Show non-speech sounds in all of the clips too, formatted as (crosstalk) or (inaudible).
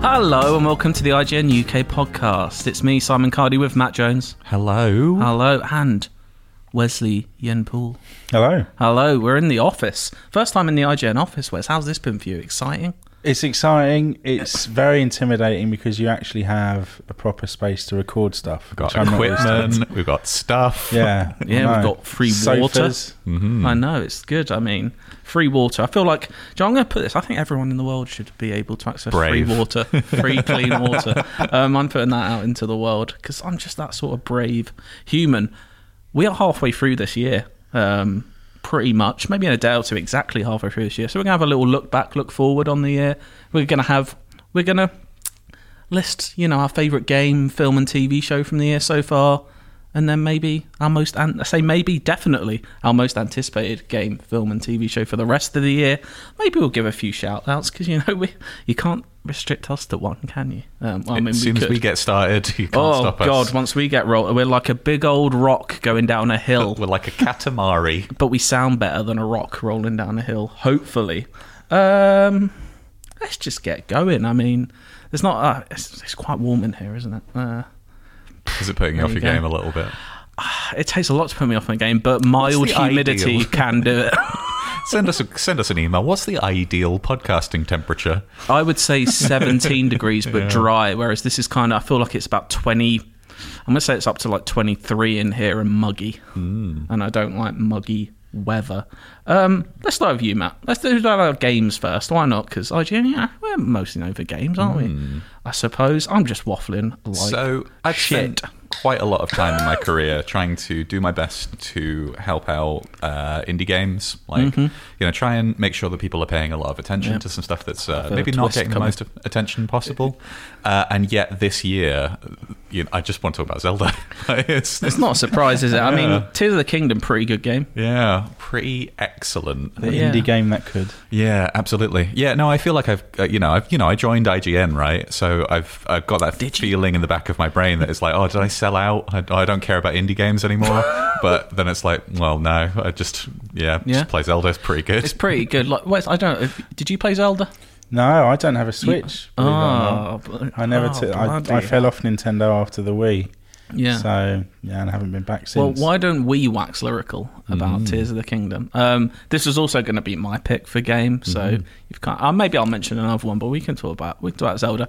Hello and welcome to the IGN UK podcast. It's me, Simon Cardy, with Mat Jones. Hello. Hello, and Wesley Yin-Poole. Hello. Hello, we're in the office. First time in the IGN office, Wes. How's this been for you? Exciting? It's exciting. It's very intimidating because you actually have a proper space to record stuff. We've got which I'm not used to. equipment, (laughs) we've got stuff. Yeah. (laughs) Yeah, I we've got free Sofas. Mm-hmm. I know, it's good. I mean, free water. I feel like, Joe, I'm going to put this. I think everyone in the world should be able to access Brave. free water, free clean (laughs) water. Um, I'm putting that out into the world because I'm just that sort of brave human. We are halfway through this year. Um, pretty much, maybe in a day or two, exactly halfway through this year. So we're gonna have a little look back, look forward on the year. We're gonna have, we're gonna list, you know, our favorite game, film, and TV show from the year so far, and then maybe our most, an- I say maybe, definitely our most anticipated game, film, and TV show for the rest of the year. Maybe we'll give a few shout outs because you know (laughs) we you can't restrict us to one, can you? Um, well, I mean, as soon as we get started, you can't Oh stop God! Once we get rolled, we're like a big old rock going down a (laughs) hill We're like a katamari. but we sound better than a rock rolling down a hill. Hopefully, um, let's just get going. I mean, there's not. Uh, it's, it's quite warm in here, isn't it? Uh, Is it putting you off you your go. game a little bit? (sighs) it takes a lot to put me off my game, but mild humidity ideal? can do it. (laughs) Send us a, send us an email. What's the ideal podcasting temperature? I would say 17 (laughs) degrees, but dry. Whereas this is kind of. I feel like it's about 20. I'm gonna say it's up to like 23 in here and muggy, Hmm. and I don't like muggy weather. Um, let's start with you, Mat. Let's do our games first. Why not? Because IGN, yeah, we're mostly known for games, aren't we? I suppose. I'm just waffling like Hmm. so I've shit. spent quite a lot of time in my career trying to do my best to help out uh, indie games. Like, Mm-hmm. you know, try and make sure that people are paying a lot of attention to some stuff that's uh, maybe not getting the most attention possible. Uh, and yet this year, you know, I just want to talk about Zelda. (laughs) it's, It's not a surprise, is it? I mean, Yeah. Tears of the Kingdom, pretty good game. yeah, pretty excellent. The Yeah. indie game that could. Yeah, absolutely. Yeah, no, I feel like I've, uh, you know, I've, you know, I joined IGN, right? So I've, I've got that Did you? feeling in the back of my brain that it's like, oh, did I sell out? I, I don't care about indie games anymore. (laughs) but then it's like, well, no, I just, yeah, Yeah. just play Zelda. It's pretty good. It's pretty good. Like, Wes, I don't. know. Did you play Zelda? No, I don't have a Switch. believe it or not. Oh, bl- I never. oh, took I, fell off Nintendo after the Wii. Yeah. So yeah, and I haven't been back since. Well, why don't we wax lyrical about Tears of the Kingdom? Um, this was also going to be my pick for game, so you've kind uh, maybe I'll mention another one, but we can talk about we can talk about Zelda.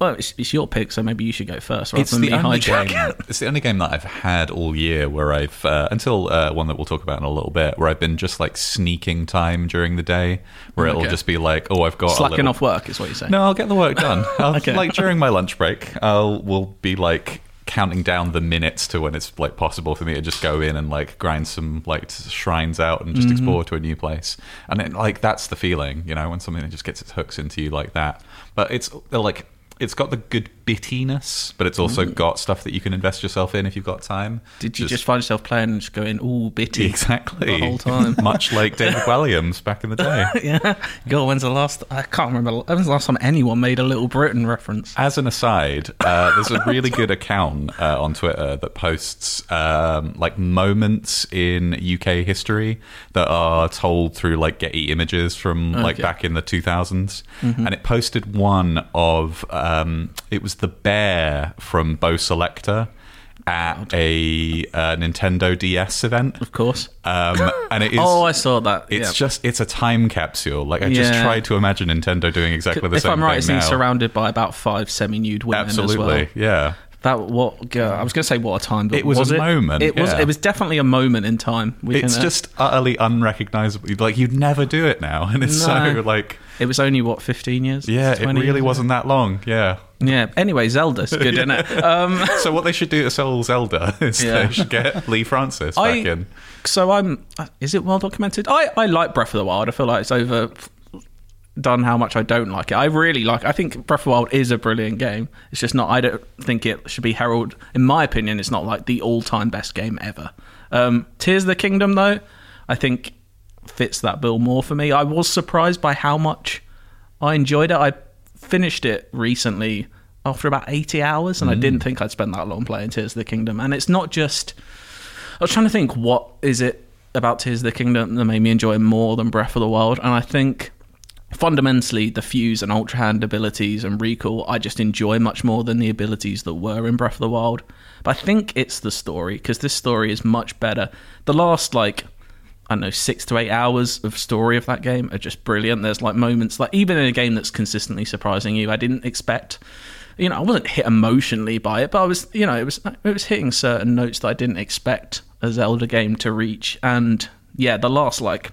Well, it's, it's your pick, so maybe you should go first. Rather It's than the only hijack game. it. (laughs) It's the only game that I've had all year where I've uh, until uh, one that we'll talk about in a little bit, where I've been just like sneaking time during the day, where it'll just be like, oh, I've got a Slacking little- off work is what you say. No, I'll get the work done. (laughs) Okay. Like during my lunch break, I'll will be like counting down the minutes to when it's like possible for me to just go in and like grind some like shrines out and just Mm-hmm. explore to a new place. And then like that's the feeling, you know, when something just gets its hooks into you like that. But it's uh, like it's got the good bittiness, but it's also got stuff that you can invest yourself in if you've got time. Did you just, find yourself playing and just going, "Ooh, bitty"? exactly the whole time? (laughs) much like David (laughs) Walliams back in the day. (laughs) yeah. God, when's the last? I can't remember. When's the last time anyone made a Little Britain reference? As an aside, uh, there's a really good account uh, on Twitter that posts um, like moments in UK history that are told through like Getty images from like Okay. back in the 2000s, and it posted one of um, it was the bear from Bo' Selecta at a uh, Nintendo DS event. Of course. Um, (gasps) and it is. oh, I saw that. it's yeah. just it's a time capsule. Like I just tried to imagine Nintendo doing exactly the if same I'm right, thing it's now. surrounded by about five semi-nude women Absolutely, as well. yeah. That what uh, I was going to say what a time, but It was a moment, It was yeah. it was definitely a moment in time. It's can, uh, just utterly unrecognizable. Like you'd never do it now, and it's No. so like it was only what fifteen years. yeah, it really years? wasn't that long. Yeah. Yeah. Anyway, Zelda's good, isn't it? (laughs) Um, (laughs) So what they should do to sell Zelda (laughs) is Yeah. they should get Leigh Francis back I in. so I'm. uh, Is it well documented? I I like Breath of the Wild. I feel like it's over done how much I don't like it. I really like. I think Breath of the Wild is a brilliant game. It's just not. I don't think it should be heralded. In my opinion, it's not like the all-time best game ever. Um, Tears of the Kingdom, though, I think fits that bill more for me. I was surprised by how much I enjoyed it. I finished it recently after about 80 hours, and I didn't think I'd spend that long playing Tears of the Kingdom. And it's not just. I was trying to think what is it about Tears of the Kingdom that made me enjoy it more than Breath of the Wild, and I think fundamentally the fuse and ultra hand abilities and recall I just enjoy much more than the abilities that were in Breath of the Wild. But I think it's the story because this story is much better. The last like I don't know six to eight hours of story of that game are just brilliant. There's like moments like even in a game that's consistently surprising you, I didn't expect. You know, I wasn't hit emotionally by it, but I was, you know, it was it was hitting certain notes that I didn't expect a Zelda game to reach. And yeah, the last like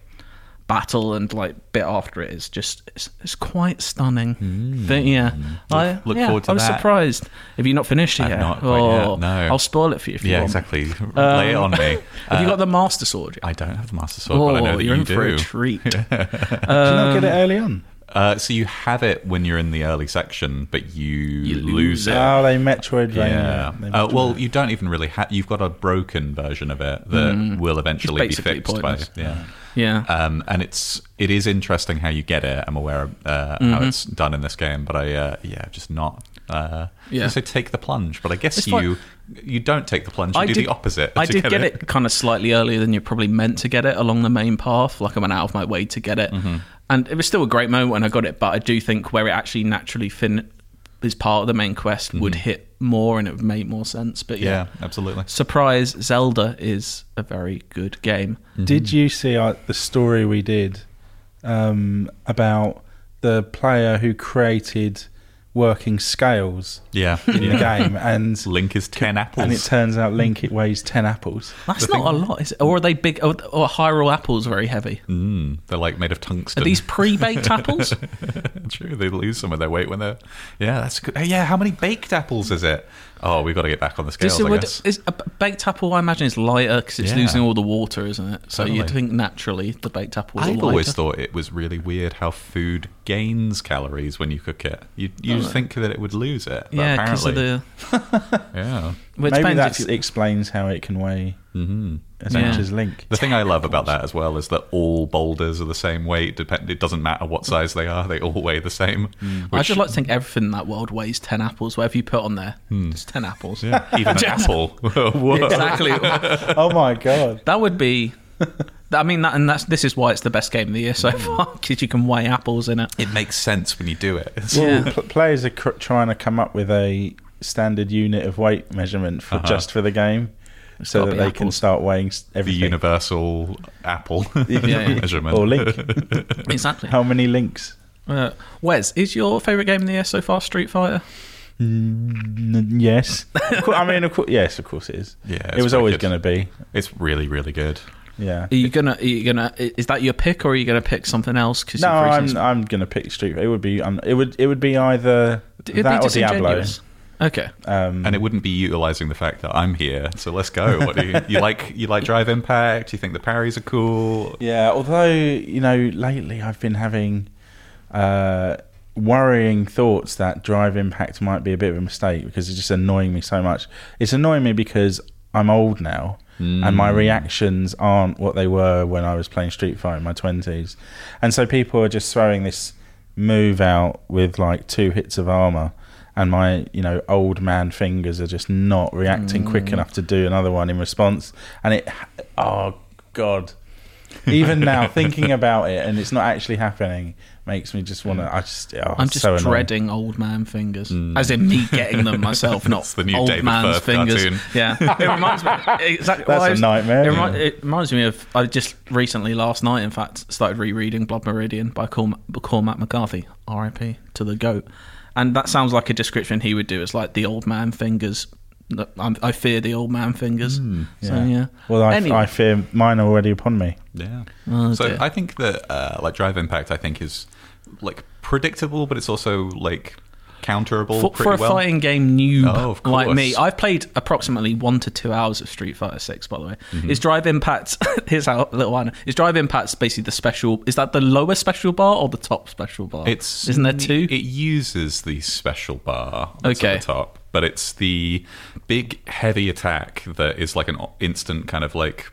battle and like bit after it is just it's, it's quite stunning. But yeah, I Hmm. look yeah, forward to that. I was that. surprised. Have you not finished it I've yet? not quite yet, Oh, no. I'll spoil it for you if you Yeah, want. exactly. Lay it on me. (laughs) Have you Uh, got the Master Sword? yet? I don't have the Master Sword, oh, but I know that you're you in for a treat. (laughs) Do you not get it early on? Uh, so you have it when you're in the early section, but you, lose lose, it. it. Oh, they Metroidvania. Yeah. They Uh, well, you don't even really have. You've got a broken version of it that will eventually be Mm. basically fixed pointless. by. Yeah. yeah. Um, and it's it is interesting how you get it. I'm aware of uh, Mm-hmm. how it's done in this game, but I uh, yeah, just not. Uh, Yeah. So take the plunge, but I guess It's you like- you don't take the plunge. You I do did the opposite. I (laughs) did get, it. kind of slightly earlier than you're probably meant to get it along the main path. Like I went out of my way to get it, Mm-hmm. And it was still a great moment when I got it. But I do think where it actually naturally fin is part of the main quest would hit more and it would make more sense. But yeah, Mm-hmm. Yeah, absolutely. surprise, Zelda is a very good game. Did you see uh, the story we did um, about the player who created working scales Yeah, in the game, and (laughs) Link is ten apples. and it turns out Link it weighs ten apples. That's The not a lot, is it? Or are they big? Or, or Hyrule apples very heavy? Mm, they're like made of tungsten. Are these pre-baked (laughs) apples? True, they lose some of their weight when they're. Yeah, that's good. Hey, yeah, how many baked apples is it? Oh, we've got to get back on the scales. Is, I guess. is a uh, baked apple? I imagine is lighter because it's Yeah. losing all the water, isn't it? So you'd think naturally the baked apple. is I've lighter. always thought it was really weird how food gains calories when you cook it. You you think that it would lose it. But yeah, because of the. (laughs) yeah. Well, it Maybe that explains how it can weigh hmm as Yeah. much as Link. The thing I love about that as well is that all boulders are the same weight. Depend- it doesn't matter what size they are; they all weigh the same. I which- just like to think everything in that world weighs ten apples. Whatever you put on there, it's ten apples. Yeah, even an (laughs) apple. (laughs) Exactly. (laughs) oh my god! that would be. I mean, that and that's this is why it's the best game of the year so far because you can weigh apples in it. It makes sense when you do it. Well, Yeah. pl- players are cr- trying to come up with a standard unit of weight measurement for Uh-huh. just for the game, so that be they can start weighing s- the universal apple (laughs) (laughs) yeah. measurement Or Link. (laughs) Exactly. How many links? Uh, Wes, is your favorite game in the year so far Street Fighter? N- yes. I mean, of course, yes, of course it is. Yeah, it was always going to be. It's really, really good. Yeah. Are you gonna? Are you gonna? Is that your pick, or are you gonna pick something else? Cause No, I'm recently- I'm going to pick Street. It would be um, it would it would be either It'd be that or Diablo. Disingenuous. Okay. Um, And it wouldn't be utilizing the fact that I'm here. So let's go. What do you, (laughs) you like? You like Drive Impact? You think the parries are cool? Yeah, although you know, lately I've been having uh, worrying thoughts that Drive Impact might be a bit of a mistake because it's just annoying me so much. It's annoying me because I'm old now. And my reactions aren't what they were when I was playing Street Fighter in my twenties, and so people are just throwing this move out with like two hits of armor, and my you know old man fingers are just not reacting quick mm. enough to do another one in response, and it oh god, even now (laughs) thinking about it and it's not actually happening makes me just want to. Mm. I just oh, I'm just so annoying. dreading old man fingers, mm. as in me getting them myself, (laughs) not the new old David man's Firth fingers. cartoon. (laughs) Yeah, it reminds me. Exactly. That's well, I a was- nightmare. It, remi- it reminds me of I just recently last night, in fact, started rereading Blood Meridian by Corm- Cormac McCarthy, R.I.P. to the goat. And that sounds like a description he would do. It's like the old man fingers. I'm, I fear the old man fingers. So yeah. Well, I, Anyway. I fear mine are already upon me. Yeah. Oh, so dear. I think that uh, like Drive Impact, I think is like predictable, but it's also like counterable for, for a well. fighting game noob Oh, like me. I've played approximately one to two hours of Street Fighter Six. By the way, Mm-hmm. is Drive Impact? (laughs) here's how little one is Drive Impact basically the special. Is that the lower special bar or the top special bar? It's isn't there two? It uses the special bar Okay. at the top, but it's the big heavy attack that is like an instant kind of like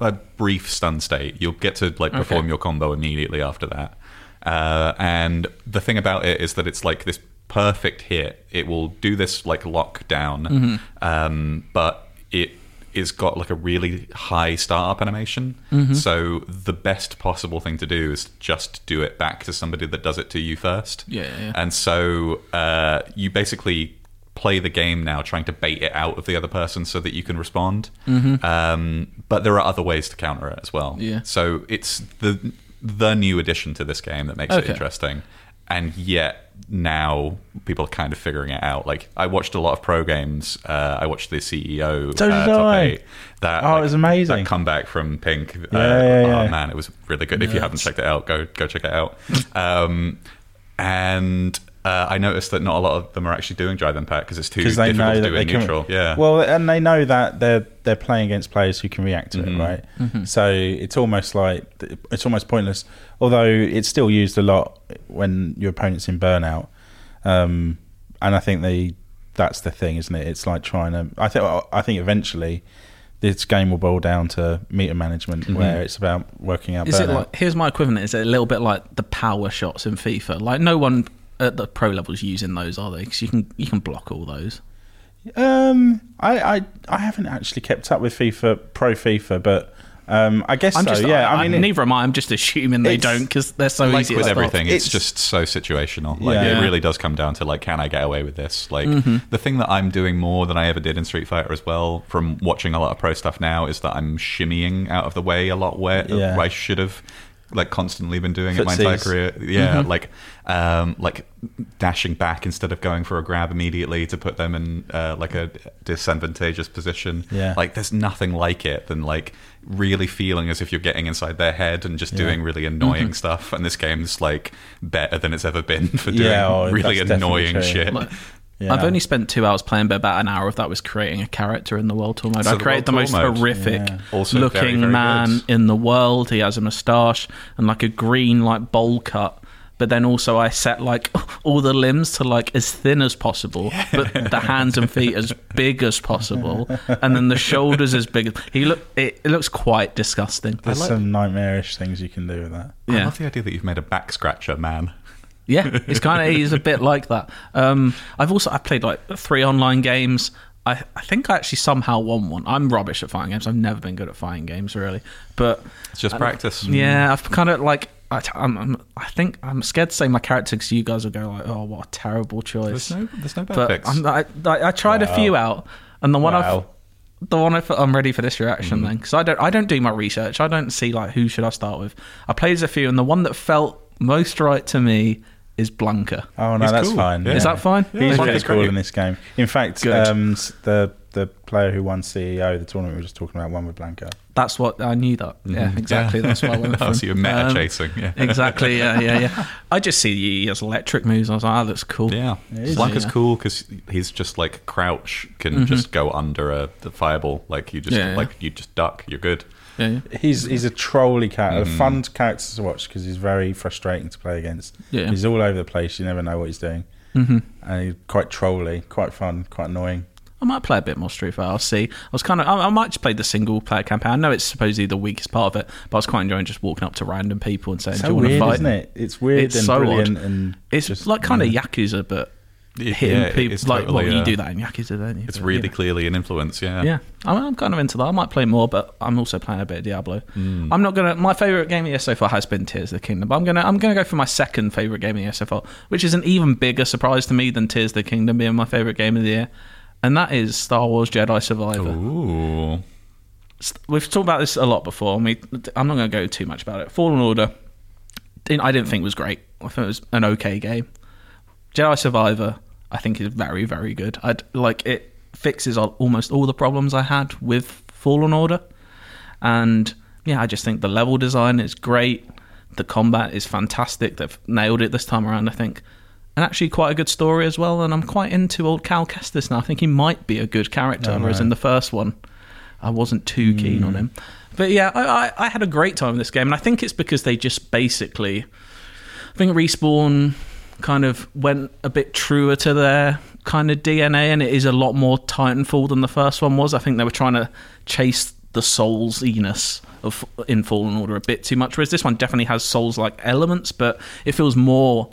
a brief stun state. You'll get to like perform Okay. your combo immediately after that. Uh, and the thing about it is that it's like this perfect hit. It will do this like lockdown, Mm-hmm. um, but it is got like a really high startup animation. Mm-hmm. So the best possible thing to do is just do it back to somebody that does it to you first. Yeah, yeah, yeah. And so uh, you basically play the game now trying to bait it out of the other person so that you can respond. Um, but there are other ways to counter it as well. Mm-hmm. Yeah. So it's the the new addition to this game that makes it interesting. And yet now people are kind of figuring it out. Like I watched a lot of pro games. Uh, I watched the CEO So uh, top I. eight. That Oh, it was amazing. That comeback from Pink. uh, Yeah, yeah, Oh yeah. man, it was really good. If you haven't checked it out, go go check it out. um, and uh, I noticed that not a lot of them are actually doing Drive Impact because it's too because they difficult know to do they in can. neutral. Yeah. Well, and they know that they're they're playing against players who can react to Mm-hmm. it, right? So it's almost like it's almost pointless. Although it's still used a lot when your opponent's in burnout, um, and I think they that's the thing, isn't it? It's like trying to. I think I think eventually. This game will boil down to meter management, Mm-hmm. where it's about working out. Is it like here's my equivalent? Is it a little bit like the power shots in FIFA? Like no one at the pro levels using those, are they? Because you can you can block all those. Um, I, I I haven't actually kept up with FIFA Pro FIFA, but um, I guess I'm so. just yeah, I, I mean, it- neither am I. I'm just assuming they don't because they're so like easy. with to everything, it's, It's- just so situational. Like Yeah. it really does come down to like, can I get away with this? Like Mm-hmm. the thing that I'm doing more than I ever did in Street Fighter as well, from watching a lot of pro stuff now, is that I'm shimmying out of the way a lot where Yeah. I should have like constantly been doing it my entire career. Yeah, Mm-hmm. like um, like dashing back instead of going for a grab immediately to put them in uh, like a disadvantageous position. Yeah. like there's nothing like it than like really feeling as if you're getting inside their head and just Yeah. doing really annoying stuff. And this game's like better than it's ever been (laughs) for doing Yeah, oh, really annoying shit. Like, Yeah. I've only spent two hours playing, but about an hour of that was creating a character in the world tour mode. So I the created the most mode. horrific yeah. looking very, very man good. in the world. He has a moustache and like a green like bowl cut. But then also I set like (laughs) all the limbs to like as thin as possible, but the hands and feet as big as possible, and then the shoulders as big as (laughs) he look. It, it looks quite disgusting. There's like- some nightmarish things you can do with that. I love the idea that you've made a back scratcher, man. Yeah, it's kind of he's a bit like that. Um, I've also I've played like three online games. I, I think I actually somehow won one. I'm rubbish at fighting games. I've never been good at fighting games really, but It's just practice. yeah, I've kind of like I, I'm, I'm, I think I'm scared to say my character because you guys will go like, oh, what a terrible choice. There's no, there's no bad but picks. I'm, I, I, I tried a few out, and the one Wow. I've the one I I'm ready for this reaction Mm. then because I don't I don't do my research. I don't see like who should I start with. I played a few, and the one that felt most right to me is Blanka. Oh no, He's that's cool. fine. Yeah. Is that fine? Yeah, He's Blanka's really cool great. in this game. In fact, um, the the player who won CEO, the tournament we were just talking about, won with Blanka. That's what I knew. That yeah, exactly. That's what I went (laughs) oh, for. so you're meta Um, chasing. Yeah. Exactly. Yeah, yeah, yeah. (laughs) I just see he has electric moves. I was like, oh, that looks cool. Yeah, is, Blanka's yeah. cool because he's just like crouch can just go under a the fireball. Like you just Mm-hmm. Yeah, yeah. like you just duck. You're good. Yeah, yeah. He's he's a trolly cat, Mm. a fun character to watch because he's very frustrating to play against. Yeah. He's all over the place. You never know what he's doing, Mhm. and he's quite trolly, quite fun, quite annoying. I might play a bit more Street Fighter. I'll see. I was kind of. I, I might just play the single player campaign. I know it's supposedly the weakest part of it, but I was quite enjoying just walking up to random people and saying, "Do you want to fight?" isn't it? It's weird It's and so brilliant, odd. and It's just, like kind yeah. of Yakuza, but It- hitting yeah, people. like, totally, well, you uh, do that in Yakuza, don't you? It's But, really you know. clearly an influence. Yeah. Yeah, I'm, I'm kind of into that. I might play more, but I'm also playing a bit of Diablo. Hmm. I'm not gonna. My favorite game of the year so far has been Tears of the Kingdom, but I'm gonna I'm gonna go for my second favorite game of the year so far, which is an even bigger surprise to me than Tears of the Kingdom being my favorite game of the year, and that is Star Wars Jedi Survivor. Ooh. We've talked about this a lot before. and we, I'm not going to go too much about it. Fallen Order, I didn't think was great. I thought it was an okay game. Jedi Survivor, I think is very very good. I'd like it fixes al- almost all the problems I had with Fallen Order, and yeah, I just think the level design is great. The combat is fantastic. They've nailed it this time around, I think. And actually, quite a good story as well. And I'm quite into old Cal Kestis now. I think he might be a good character, Oh, whereas right. in the first one, I wasn't too keen on hmm. him. But yeah, I, I, I had a great time in this game. And I think it's because they just basically. I think Respawn kind of went a bit truer to their kind of DNA, and it is a lot more Titanfall than the first one was. I think they were trying to chase the Souls-iness of in Fallen Order a bit too much, whereas this one definitely has Souls-like elements, but it feels more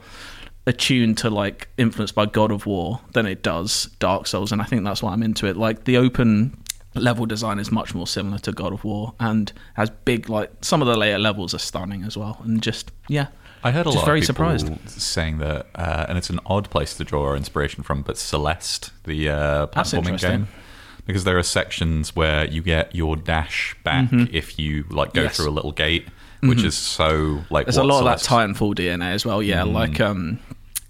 attuned to like influenced by God of War than it does Dark Souls, and I think that's why I'm into it. Like the open level design is much more similar to God of War and has big like some of the later levels are stunning as well, and just yeah. I heard a Just lot very of people surprised. saying that, uh, and it's an odd place to draw our inspiration from, but Celeste, the uh, That's platforming interesting. game, because there are sections where you get your dash back if you like go Mm-hmm. Yes. Mm-hmm. through a little gate, which is so like There's a what lot of that Celeste- Titanfall DNA as well. Yeah, like um,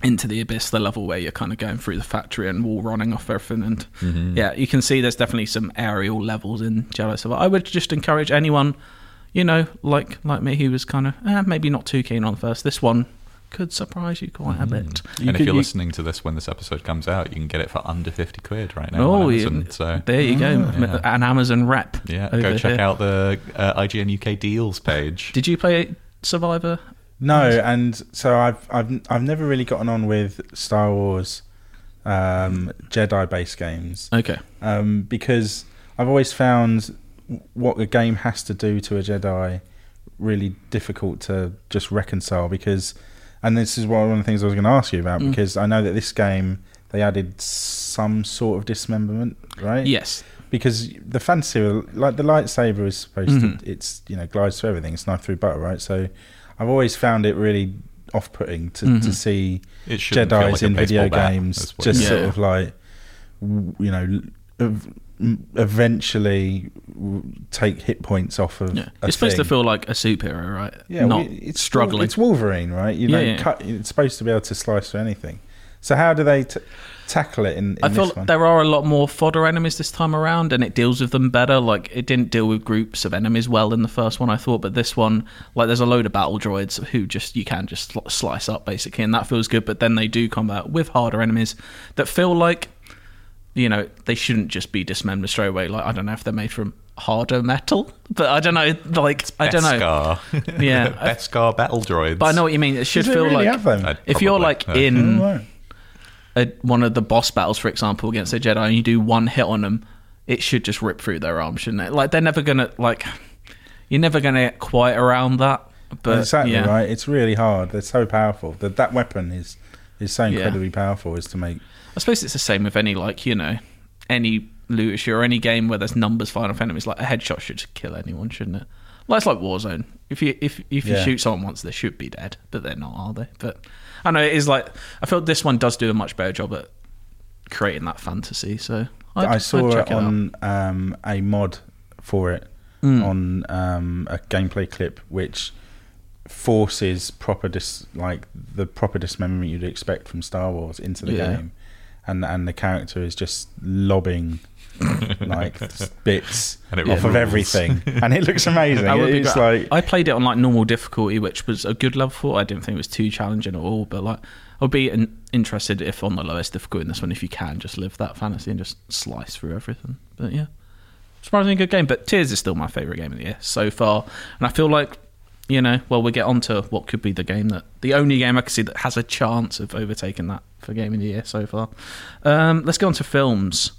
into the abyss, the level where you're kind of going through the factory and wall running off everything, and yeah, you can see there's definitely some aerial levels in Jedi Survivor. I would just encourage anyone, you know, like like me, he was kind of eh, maybe not too keen on the first. This one could surprise you quite a bit. You and could- if you're you- listening to this when this episode comes out, you can get it for under 50 quid right now. Oh, on yeah. Amazon, so there you go, yeah. an Amazon rep. yeah, over go check here. out the uh, IGN UK deals page. Did you play Survivor? No, and so I've I've I've never really gotten on with Star Wars um, Jedi based games Okay, um, because I've always found what a game has to do to a Jedi really difficult to just reconcile because and this is one of the things I was going to ask you about Mm. because I know that this game they added some sort of dismemberment, right? yes, because the fantasy like the lightsaber is supposed Mhm. to it's you know glides through everything it's knife through butter right so i've always found it really off-putting to, Mhm. to see It shouldn't feel jedis like in video games just you sort of like you know ev- m- eventually take hit points off of yeah. You're supposed to feel like a superhero, right? yeah not we- it's struggling. it's wolverine right you know Yeah, yeah. cut it's supposed to be able to slice through anything so how do they t- tackle it in, in I feel one there are a lot more fodder enemies this time around, and it deals with them better. Like it didn't deal with groups of enemies well in the first one, I thought, but this one, like there's a load of battle droids who just you can just sli- slice up basically, and that feels good. But then they do combat with harder enemies that feel like, you know, they shouldn't just be dismembered straight away. Like I don't know if they're made from harder metal, but I don't know. Like I don't know. Beskar. (laughs) Yeah. (laughs) Beskar battle droids. But I know what you mean. It should Does it feel really like have them? I'd if you're like in Oh, a, one of the boss battles, for example, against a Jedi, and you do one hit on them, it should just rip through their arm, shouldn't it? Like they're never gonna like, you're never gonna get quite around that. But exactly yeah. right. It's really hard. They're so powerful. That that weapon is is so Yeah. incredibly powerful. Is to make I suppose it's the same with any like you know, any shooter or any game where there's numbers firing off enemies. Like a headshot should kill anyone, shouldn't it? Like it's like Warzone. If you if if you Yeah. shoot someone once, they should be dead, but they're not, are they? But I know it is like I feel this one does do a much better job at creating that fantasy. So I'd, i saw it out. on um, a mod for it Mm. on um, a gameplay clip, which forces proper dis like the proper dismemberment you'd expect from Star Wars into the Yeah. game, and and the character is just lobbing. (laughs) like bits And it off of everything, and it looks (laughs) amazing. That It's like I played it on like normal difficulty, which was a good level for. I didn't think it was too challenging at all. But like, I'd be in, interested if on the lowest difficulty in this one, if you can just live that fantasy and just slice through everything. But yeah, surprisingly good game. But Tears is still my favorite game of the year so far, and I feel like. You know, well, we get on to what could be the game that the only game I can see that has a chance of overtaking that for game of the year so far. Um, let's go on to films.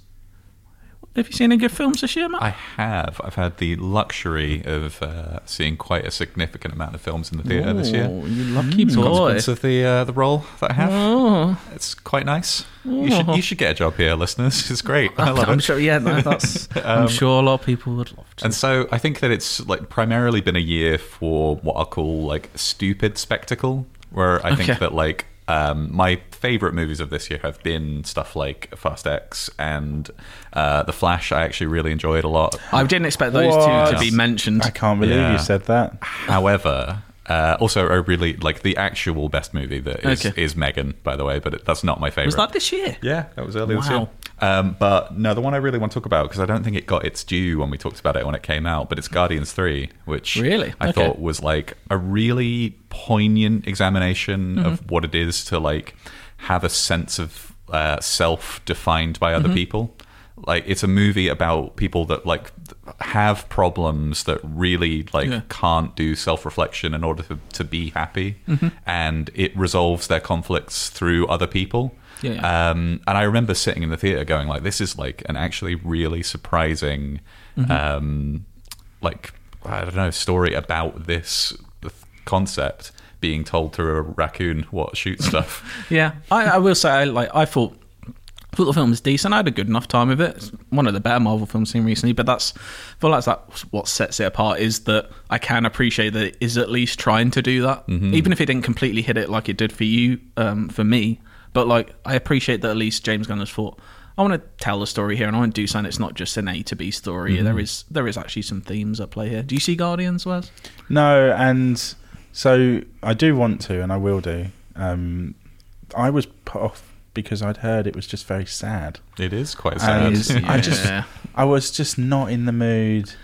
Have you seen any good films this year, Mat? I have. I've had the luxury of uh, seeing quite a significant amount of films in the theatre this year. Oh, you lucky a boy. of the uh, the role that I have, Oh. it's quite nice. You should you should get a job here, listeners. (laughs) It's great. I love I'm it. sure. Yeah, no, that's. (laughs) I'm Um, sure a lot of people would love to. And so I think that it's like primarily been a year for what I'll call like stupid spectacle, where I think Okay. that like um, my favorite movies of this year have been stuff like Fast X and uh, The Flash. I actually really enjoyed a lot. I didn't expect those two to be mentioned. I can't believe Yeah. you said that. However, Uh, also, I really like the actual best movie that is, Okay. is Megan, by the way, but it, that's not my favorite. Was that this year? Yeah, that was earlier this year. Um, but no, the one I really want to talk about because I don't think it got its due when we talked about it when it came out. But it's Guardians Three, which Really? I Okay. thought was like a really poignant examination Mm-hmm. of what it is to like have a sense of uh, self defined by Mm-hmm. other people. Like it's a movie about people that like have problems that really like Yeah. can't do self reflection in order to, to be happy, Mm-hmm. and it resolves their conflicts through other people. Yeah, yeah. Um, and I remember sitting in the theater going like, "This is like an actually really surprising, Mm-hmm. um, like I don't know, story about this concept being told through a raccoon what shoots stuff." (laughs) Yeah, I, I will say, I, like, I thought, thought the film was decent. I had a good enough time with it. It's one of the better Marvel films seen recently. But that's, I feel like that's what sets it apart is that I can appreciate that it is at least trying to do that, even if it didn't completely hit it like it did for you, um, for me. But like, I appreciate that at least James Gunn has thought. I want to tell the story here, and I want to do something. It's not just an A to B story. There is there is actually some themes at play here. Do you see Guardians, Wes? No, and so I do want to, and I will do. Um, I was put off because I'd heard it was just very sad. It is quite sad. And (laughs) I just, yeah. I was just not in the mood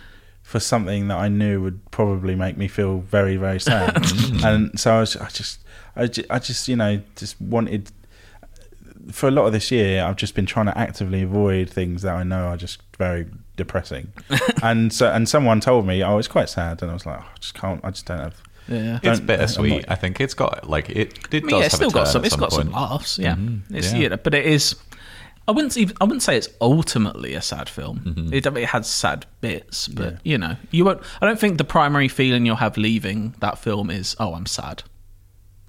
for something that I knew would probably make me feel very, very sad. (laughs) and so I was, I just, I just, I just, you know, just wanted. For a lot of this year, I've just been trying to actively avoid things that I know are just very depressing. (laughs) and so, and someone told me, "Oh, it's quite sad," and I was like, oh, "I just can't. I just don't have." Yeah. it's don't- bittersweet. I'm not- I think it's got like it. It I mean, does yeah, have it's still a got turn some. at It's got point. some laughs. Yeah, it's yeah. yeah. but it is. I wouldn't even. I wouldn't say it's ultimately a sad film. Mm-hmm. It, it has sad bits, but you know, you won't. I don't think the primary feeling you'll have leaving that film is, "Oh, I'm sad."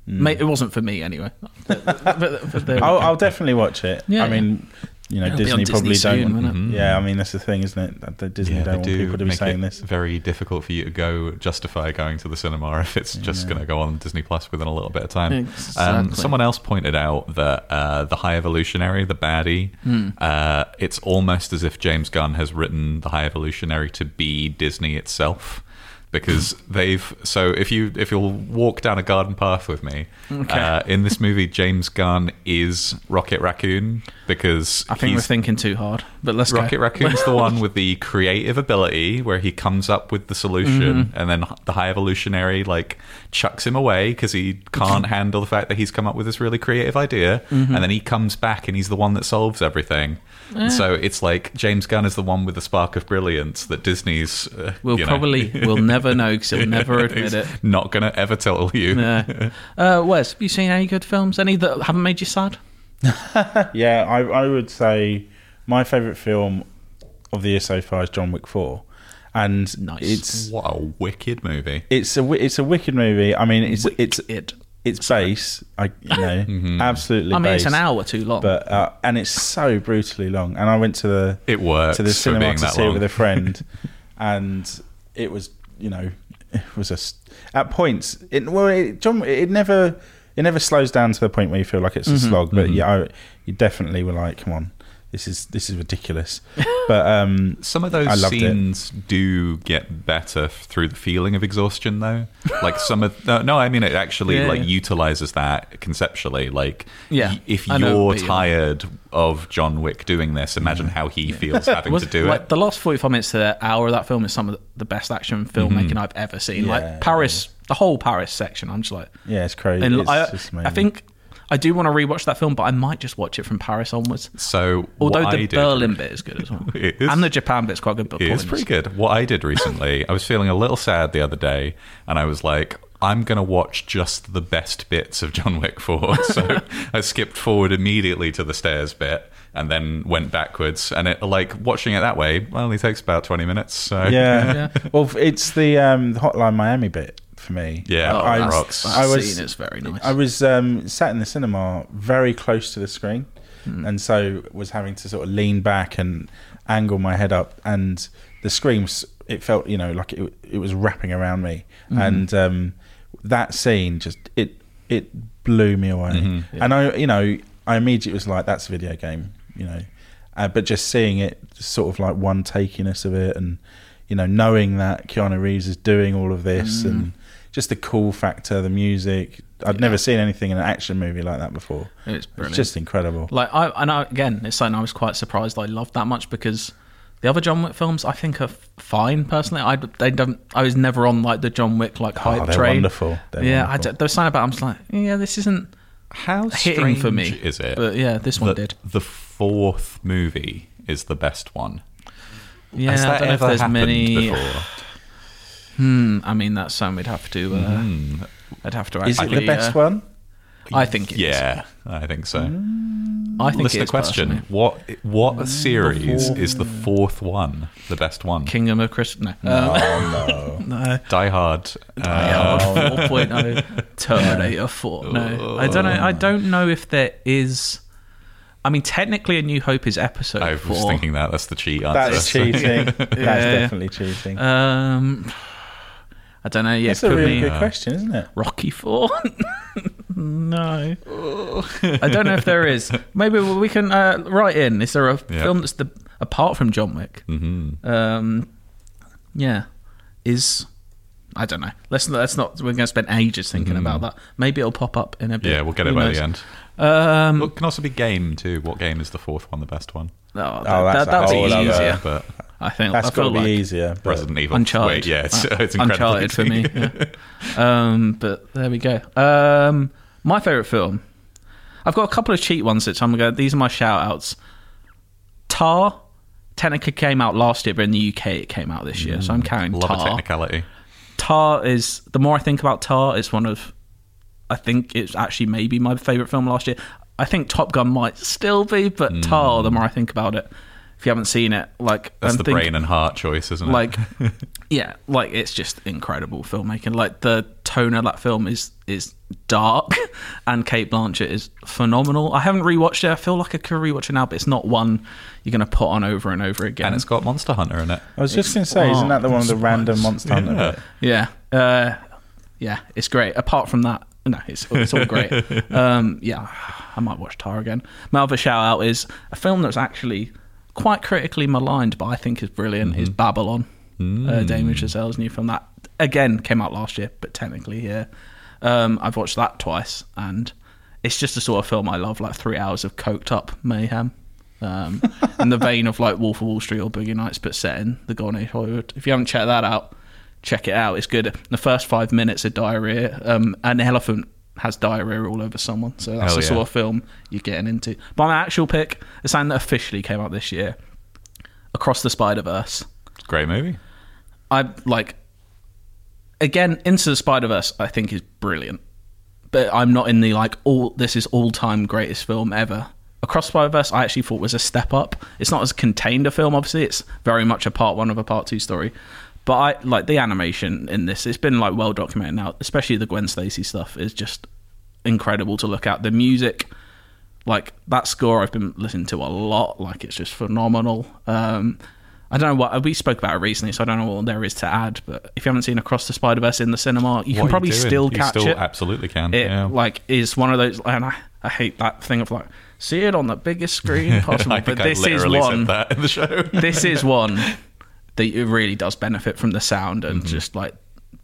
Mm. It wasn't for me anyway. (laughs) But- but- but I'll. I'll definitely watch it. Yeah, I mean, you know, It'll Disney Disney probably soon, don't. won't? Mm-hmm. Yeah, I mean that's the thing, isn't it? That the Disney Yeah, don't want do people to be make saying it this. very difficult for you to go justify going to the cinema (laughs) if it's just going to go on Disney Plus within a little bit of time. Um, Exactly. someone else pointed out that uh, the High Evolutionary, the baddie, Hmm. uh, it's almost as if James Gunn has written the High Evolutionary to be Disney itself. Because (laughs) they've so if you if you'll walk down a garden path with me, Okay. uh, in this movie James Gunn is Rocket Raccoon because I think we're thinking too hard. But let's Rocket go. Raccoon's the one with the (laughs) creative ability where he comes up with the solution Mm-hmm. and then the high evolutionary like chucks him away because he can't handle the fact that he's come up with this really creative idea Mm-hmm. and then he comes back and he's the one that solves everything. And So it's like James Gunn is the one with the spark of brilliance that Disney's uh, We'll probably we'll never know because he'll (laughs) never admit it. Not gonna ever tell you. Yeah. (laughs) Uh, Wes, have you seen any good films? Any that haven't made you sad? (laughs) Yeah, I, I would say my favourite film of the year so far is John Wick Four, and Nice. it's What a wicked movie. it's a it's a wicked movie. I mean, it's it's It. it's base. I you know (laughs) Mm-hmm. absolutely. I mean, it's an base, hour too long. but uh, and it's so brutally long. And I went to the It works to the cinema to see it with a friend, (laughs) and it was you know it was a s- at points it well it, John it never it never slows down to the point where you feel like it's a slog, but Mm-hmm. yeah, I, you definitely were like, come on, this is this is ridiculous. (laughs) but um, Some of those I loved it. scenes do get better through the feeling of exhaustion, though. Like some of no, no I mean it actually Yeah, like yeah. utilizes that conceptually. Like, Yeah, y- if I you're but yeah. tired of John Wick doing this, imagine how he feels having Was- to do like, it. The last 45 minutes to the hour of that film is some of the best action filmmaking Mm-hmm. I've ever seen. Yeah, like Paris, the whole Paris section. I'm just like, yeah, it's crazy. and It's I, just I think I do want to rewatch that film, but I might just watch it from Paris onwards. So, Although what the I did, Berlin bit is good as well, (laughs) It is- and the Japan bit's quite good. But It is pretty good. What I did recently, I was feeling a little sad the other day, and I was like, I'm going to watch just the best bits of John Wick 4. (laughs) So I skipped forward immediately to the stairs bit and then went backwards. And it, like, watching it that way only takes about 20 minutes. So yeah. (laughs) well, it's the um, the Hotline Miami bit for me. Yeah, Oh, I- that's- rocks. that I was- scene is very nice. I was um, sat in the cinema very close to the screen, Hmm. and so was having to sort of lean back and angle my head up, and the screams. It felt, you know, like it, it was wrapping around me, Hmm. and um, that scene just it it blew me away. Mm-hmm. And I, you know, I immediately was like, "That's a video game," you know. Uh, but just seeing it, sort of like one takiness of it, and you know, knowing that Keanu Reeves is doing all of Mm. this, and just the cool factor, the music. I'd never seen anything in an action movie like that before. It's brilliant. It's just incredible. Like I, and I, again, it's something I was quite surprised I loved that much because the other John Wick films I think are fine personally. I they don't. I was never on like the John Wick like oh, hype Oh, they're train. wonderful. They're yeah, I wonderful. d- there was something about. I'm just like, yeah, this isn't How hitting for me. is it? But yeah, this one that did. The fourth movie is the best one. Yeah, Has I don't know if there's happened many. before? Hmm, I mean, that's something we'd have to. Uh, Hmm. I'd have to. Actually, Is it the best uh, one? I think. It is. Yeah, I think so. I think Listener it is question: personally. What what series is the fourth one, the best one? Kingdom of Chris. No, Oh Um, no. (laughs) no. Die Hard. Uh, Yeah, 4.0 (laughs) Terminator 4. No, I don't know. I don't know if there is. I mean, technically, A New Hope is episode I four. was thinking that that's the cheat answer. That's cheating. (laughs) That's definitely cheating. Um, I don't know. Yeah, That's a really me good question, isn't it? Rocky Four. (laughs) no, I don't know if there is. Maybe we can uh, write in. Is there a Yeah. film that's the apart from John Wick? Mhm. Um, yeah, is I don't know. Let's let's not. We're going to spend ages thinking about that. Maybe it'll pop up in a bit. Mm-hmm. Yeah, we'll get it Who by knows? the end. Um, Well, it can also be game too. What game is the fourth one the best one? oh, that, that's that, a that'd other- easier. but I think That's I got to be like easier. but- Resident Evil. Uncharted. Wait, yeah, it's, Uh, (laughs) it's incredibly Uncharted for me. (laughs) yeah. um, but there we go. Um, my favorite film. I've got a couple of cheat ones that I'm going. These are my shout outs. Tar technically came out last year, but in the UK it came out this year, so I'm counting Love a Tar. technicality. Tar is the more I think about Tar, it's one of I think it's actually maybe my favorite film last year. I think Top Gun might still be, but Tar, the more I think about it, if you haven't seen it, like That's the think- brain and heart choice, isn't it? like (laughs) yeah, like it's just incredible filmmaking. Like the tone of that film is is dark, (laughs) and Cate Blanchett is phenomenal. I haven't rewatched it. I feel like I could rewatch it now, but it's not one you're going to put on over and over again. and it's got Monster Hunter in it. I was just going to say, isn't that the one with the random nice. monster hunter? bit? Yeah, uh, yeah, it's great. Apart from that, no, it's it's all great. (laughs) um, yeah, I might watch Tar again. My other shout out is a film that's actually quite critically maligned, but I think is brilliant. Is Babylon, uh, Damien Chazelle's new film that again came out last year, but technically yeah. Um, I've watched that twice, and it's just the sort of film I love. Like three hours of coked up mayhem. Um, (laughs) in the vein of like Wolf of Wall Street or Boogie Nights, but set in the Golden Age Hollywood. If you haven't checked that out, check it out. It's good. The first five minutes of diarrhea. Um, an elephant has diarrhea all over someone, so that's Hell the yeah. sort of film you're getting into. But my actual pick is something that officially came out this year, Across the Spider Verse. Great movie. I like. Again, Into the Spider Verse, I think is brilliant, but I'm not in the like all. This is all time greatest film ever. Across the Spider Verse, I actually thought was a step up. It's not as contained a film, obviously. It's very much a part one of a part two story. But I like the animation in this. It's been like well documented now, especially the Gwen Stacy stuff is just incredible to look at. The music, like that score, I've been listening to a lot. Like it's just phenomenal. Um, I don't know what we spoke about it recently, so I don't know what there is to add. But if you haven't seen Across the Spider Verse in the cinema, you What can are you probably still catch still it. absolutely can. It yeah. like is one of those, and I, I hate that thing of like see it on the biggest screen (laughs) possible. I but I this is one. said that in the show. this is one (laughs) that it really does benefit from the sound Mm-hmm. and just like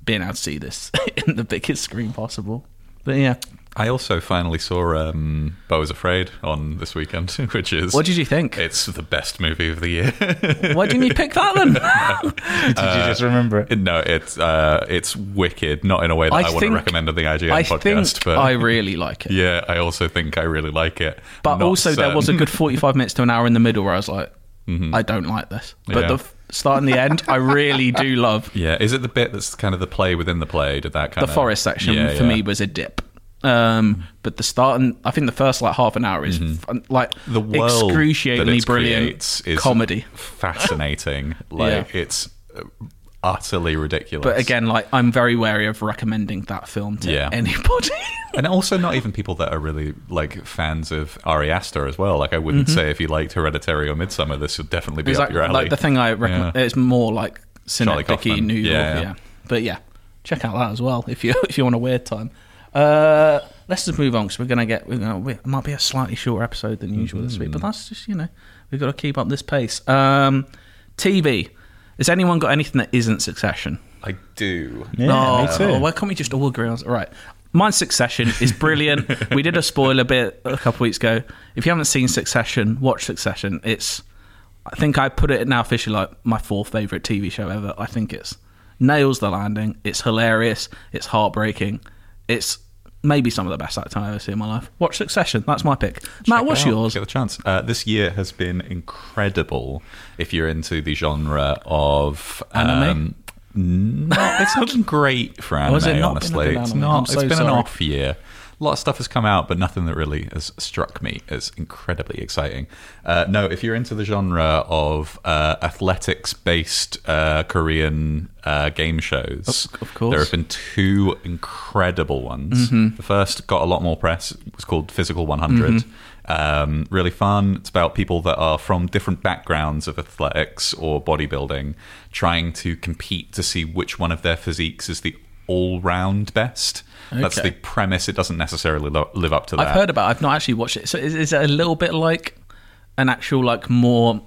being able to see this (laughs) in the biggest screen possible. But yeah, I also finally saw um, Beau is Afraid on this weekend, (laughs) which is what did you think? it's the best movie of the year. (laughs) Why didn't you pick that then? Did you just remember it? no, it's uh, it's wicked. Not in a way that I I, want to think- recommend on the IGN I podcast, think but I really like it. yeah, I also think I really like it. But Not also, there was a good 45 minutes to an hour in the middle where I was like, I don't like this. But Mm-hmm. Yeah. the f- start and the end, I really do love. Yeah, is it the bit that's kind of the play within the play? Did that kind The of forest section Yeah, for yeah. me was a dip. Um, but the start and I think the first like half an hour is fun, like Mm-hmm. the excruciatingly brilliant is comedy. fascinating. (laughs) like it's uh, utterly ridiculous. But again, like I'm very wary of recommending that film to Yeah. anybody. (laughs) and also not even people that are really like fans of Ari Aster as well. Like I wouldn't say if you liked Hereditary or Midsommar, this would definitely be up Exactly. your alley. Like the thing I recommend, Yeah. it's more like synecdoche New York. Yeah. Yeah. But yeah, check out that as well if you (laughs) if you want a weird time. Uh, let's just move on because we're gonna get we're gonna we, it might be a slightly shorter episode than usual this Mm-hmm. week, but that's just you know we've got to keep up this pace. Um, TV. Has anyone got anything that isn't Succession? I do. Yeah, oh, me too. oh, why can't we just all agree on right? Mine's Succession is brilliant. (laughs) we did a spoiler bit a couple weeks ago. If you haven't seen Succession, watch Succession. It's, I think I put it now officially like my fourth favorite TV show ever. I think it's nails the landing. It's hilarious. It's heartbreaking. It's maybe some of the best acting I've ever seen in my life. Watch Succession. That's my pick. Mat, what's out. yours? Get the chance. Uh, this year has been incredible. If you're into the genre of Anime? Um, no, (laughs) it's not great for anime. has it not been a honestly, it's not. I'm It's so been an off year. A lot of stuff has come out, but nothing that really has struck me as incredibly exciting. Uh, no, if you're into the genre of uh, athletics-based uh, Korean uh, game shows, Of- of course. there have been two incredible ones. Mm-hmm. The first got a lot more press. It was called Physical 100. Mm-hmm. Um, really fun. It's about people that are from different backgrounds of athletics or bodybuilding trying to compete to see which one of their physiques is the all-round best. That's the premise. It doesn't necessarily lo- live up to that. I've heard about. it. I've not actually watched it. So is, is it a little bit like an actual like more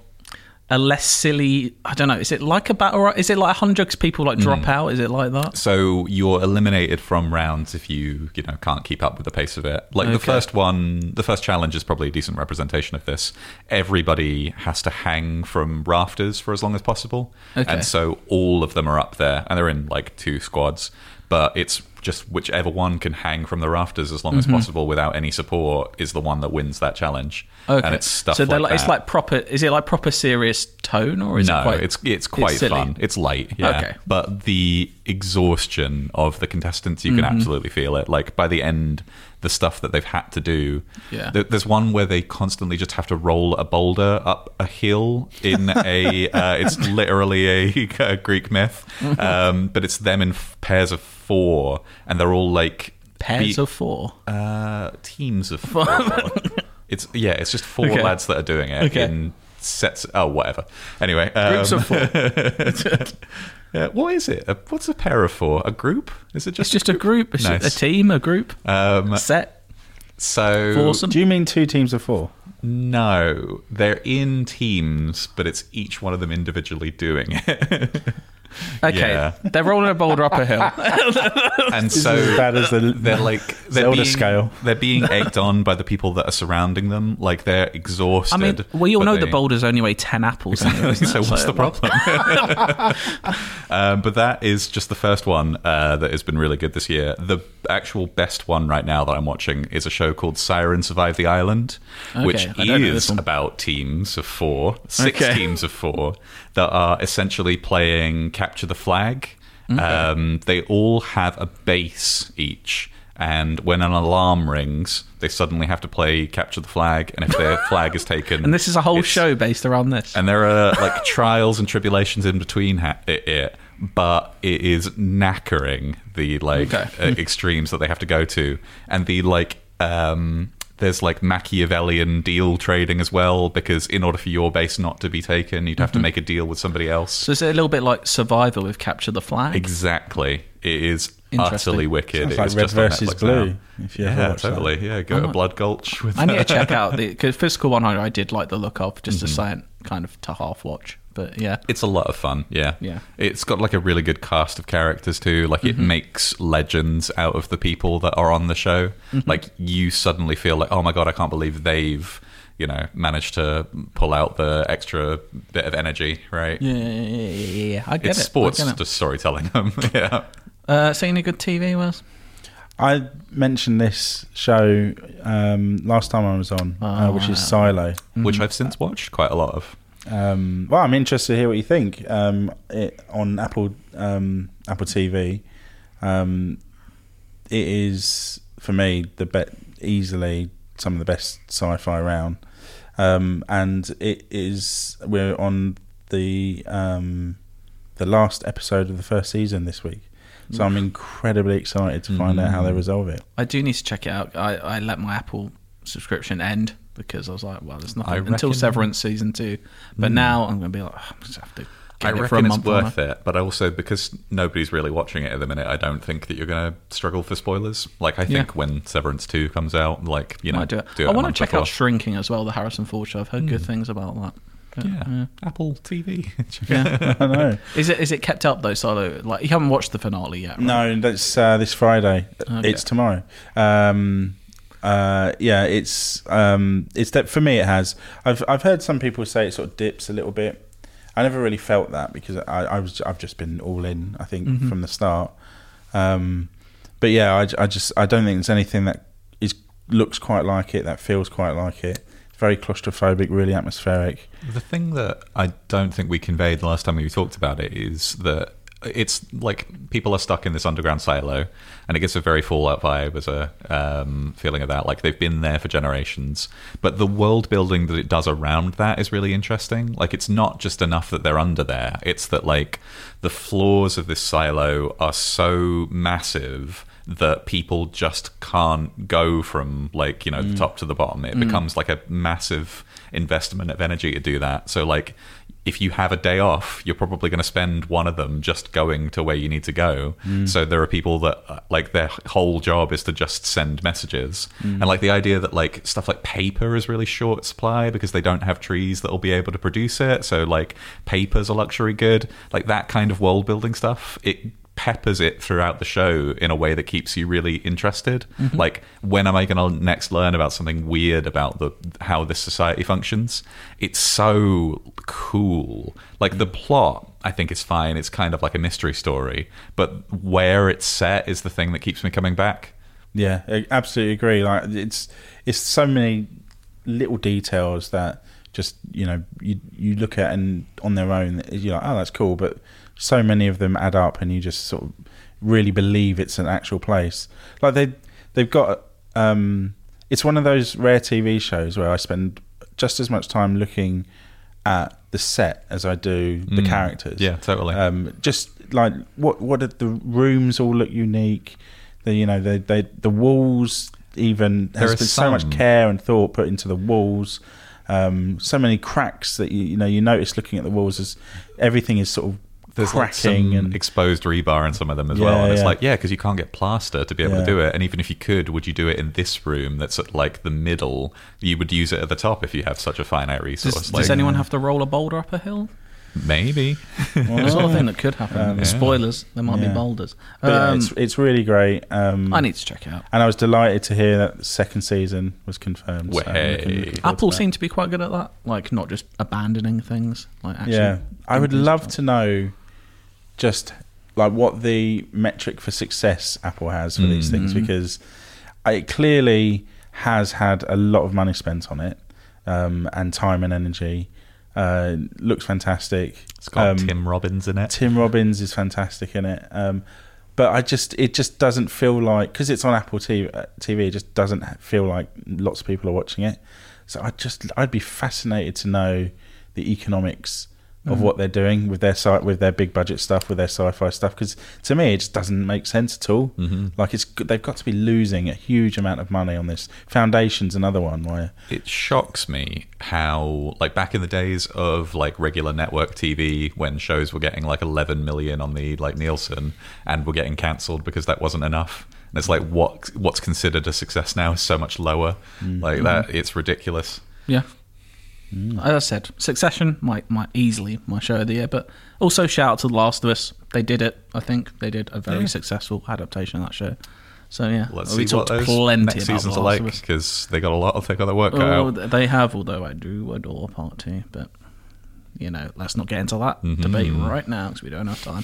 a less silly? I don't know. Is it like a battle? Is it like hundred 'cause people like Mm. drop out? Is it like that? So you're eliminated from rounds if you you know can't keep up with the pace of it. Like the first one, the first challenge is probably a decent representation of this. Everybody has to hang from rafters for as long as possible, Okay. and so all of them are up there, and they're in like two squads. But it's just whichever one can hang from the rafters as long as possible without any support is the one that wins that challenge. Mm-hmm. Okay. And it's stuff so like like, it's like proper. Is it like proper serious tone or is no, it quite? it's it's quite silly? fun. It's light, yeah. Okay. But the exhaustion of the contestants, you can Mm-hmm. absolutely feel it. Like by the end, the stuff that they've had to do. Yeah. There- There's one where they constantly just have to roll a boulder up a hill in a. uh, (laughs) it's literally a, a Greek myth, Mm-hmm. um, but it's them in f- pairs of four, and they're all like pairs be- of four. uh, teams of (laughs) four. it's yeah, it's just four Okay. lads that are doing it Okay. in sets. Oh, whatever. Anyway, um, Groups of four. (laughs) yeah, what is it? A, what's a pair of four? A group? Is it just? It's just just a group. Nice. a team. A group. Um, set. so Foursome. Do you mean two teams of four? no, they're in teams, but it's each one of them individually doing it. (laughs) (laughs) Okay. yeah. They're rolling a boulder up a hill. (laughs) and so is as bad as the they're like they're Zelda being, scale. They're being egged on by the people that are surrounding them. Like they're exhausted. I mean, we all but know the boulders only weigh ten apples. anyway, isn't (laughs) so what's the problem? um, but that is just the first one uh, that has been really good this year. The actual best one right now that I'm watching is a show called Siren Survive the Island, which I don't know this is about teams of four, six Okay. teams of four that are essentially playing capture the flag. Um, they all have a base each. And when an alarm rings, they suddenly have to play capture the flag. And if their (laughs) flag is taken, And this is a whole show based around this. and there are like (laughs) trials and tribulations in between ha- it, it, but it is knackering the like Okay. uh, extremes that they have to go to, and the like. Um, there's like Machiavellian deal trading as well, because in order for your base not to be taken, you'd have Mm-hmm. to make a deal with somebody else. so it's a little bit like survival with Capture the Flag. Exactly, it is utterly wicked. Sounds like it's Red just on versus Blue, now. if you ever yeah, watched that. totally. Yeah, go to Blood Gulch with. I need to check out the because Physical 100 I did like the look of just Mm-hmm. a silent kind of to half watch, but yeah, It's a lot of fun, yeah. Yeah. It's got like a really good cast of characters too. Like Mm-hmm. it makes legends out of the people that are on the show. Mm-hmm. Like you suddenly feel like, oh my god, I can't believe they've, you know, managed to pull out the extra bit of energy, right? yeah, yeah, yeah, yeah, yeah, yeah. I get It's it. sports, I get it. just storytelling. (laughs) yeah. Uh, seeing a good TV was I mentioned this show um, last time I was on, uh, which is Silo. Which I've since watched quite a lot of. Um, well, I'm interested to hear what you think. Um, it, on Apple um, Apple TV, um, it is for me the be- easily some of the best sci-fi around, um, and it is we're on the um, the last episode of the first season this week. So I'm incredibly excited to find out how they resolve it. I do need to check it out. I, I let my Apple subscription end because I was like, well, there's nothing I until Severance season two. But now I'm going to be like, oh, I just have to get I it for a reckon it's won't worth it, but also because nobody's really watching it at the minute, I don't think that you're going to struggle for spoilers. Like I think Yeah. when Severance Two comes out, like you know, might do it. do it I a want to check before. out Shrinking as well, the Harrison Ford show. I've heard good things about that. Yeah, Apple TV. (laughs) Yeah. (laughs) I know. is it is it kept up though, Silo? Like you haven't watched the finale yet, right? No, that's uh, this Friday. Okay. It's tomorrow. Um, uh, yeah, it's um, it's that for me. It has. I've I've heard some people say it sort of dips a little bit. I never really felt that because I, I was I've just been all in. I think Mm-hmm. from the start. Um, but yeah, I, I just I don't think there's anything that is looks quite like it that feels quite like it. It's very claustrophobic, really atmospheric. The thing that I don't think we conveyed the last time we talked about it is that it's like people are stuck in this underground silo, and it gives a very Fallout vibe as a um, feeling of that. Like they've been there for generations, but the world building that it does around that is really interesting. Like it's not just enough that they're under there; it's that like the floors of this silo are so massive that people just can't go from like you know the top to the bottom. It becomes like a massive investment of energy to do that. So like if you have a day off you're probably going to spend one of them just going to where you need to go. So there are people that uh, like their whole job is to just send messages. And like the idea that like stuff like paper is really short supply because they don't have trees that will be able to produce it. So like paper's a luxury good. Like that kind of world building stuff it peppers it throughout the show in a way that keeps you really interested. Mm-hmm. Like, when am I going to next learn about something weird about the how this society functions? It's so cool. Like the plot, I think is fine. It's kind of like a mystery story, but where it's set is the thing that keeps me coming back. Yeah, I absolutely agree. Like it's it's so many little details that just you know you you look at and on their own you're like oh that's cool, but so many of them add up and you just sort of really believe it's an actual place. Like they they've got um, it's one of those rare TV shows where I spend just as much time looking at the set as I do the Mm. characters. Yeah, totally. Um, just like what what did the rooms all look unique? The you know they they the walls even There has been so much care and thought put into the walls. Um, so many cracks that you you know you notice looking at the walls as everything is sort of There's like cracking some and exposed rebar in some of them as Yeah, well. And it's yeah. like, yeah, because you can't get plaster to be able Yeah. to do it. And even if you could, would you do it in this room that's at like the middle? You would use it at the top if you have such a finite resource. Does, like, does anyone have to roll a boulder up a hill? Maybe. The sort of thing that could happen. Spoilers: there might yeah. be boulders. but yeah, Um, it's it's really great. Um, I need to check it out. and I was delighted to hear that the second season was confirmed. so looking- looking Apple to that. seem to be quite good at that, like not just abandoning things. Like actually, yeah i would love things to know just like what the metric for success apple has for these things because it clearly has had a lot of money spent on it um, and time and energy uh, looks fantastic It's got Um, Tim Robbins in it. Tim Robbins is fantastic in it. Um, but I just, it just doesn't feel like because it's on Apple TV, uh, TV. It just doesn't feel like lots of people are watching it. So I just, I'd be fascinated to know the economics of mm. what they're doing with their site, with their big budget stuff, with their sci-fi stuff. Because to me, it just doesn't make sense at all. Mm-hmm. Like it's, they've got to be losing a huge amount of money on this. Foundation's another one where it shocks me how like back in the days of like regular network TV when shows were getting like 11 million on the like Nielsen and were getting cancelled because that wasn't enough and it's like what what's considered a success now is so much lower mm. like that mm-hmm. it's ridiculous Yeah. As I said, Succession might might easily my show of the year, but also shout out to The Last of Us. They did it. I think they did a very Yeah. successful adaptation of that show. So yeah, let's we see what talked those plenty next about seasons are like because they got a lot of they got their work Oh, out they have, although I do adore part two. But you know, let's not get into that Mm-hmm. debate right now because we don't have time.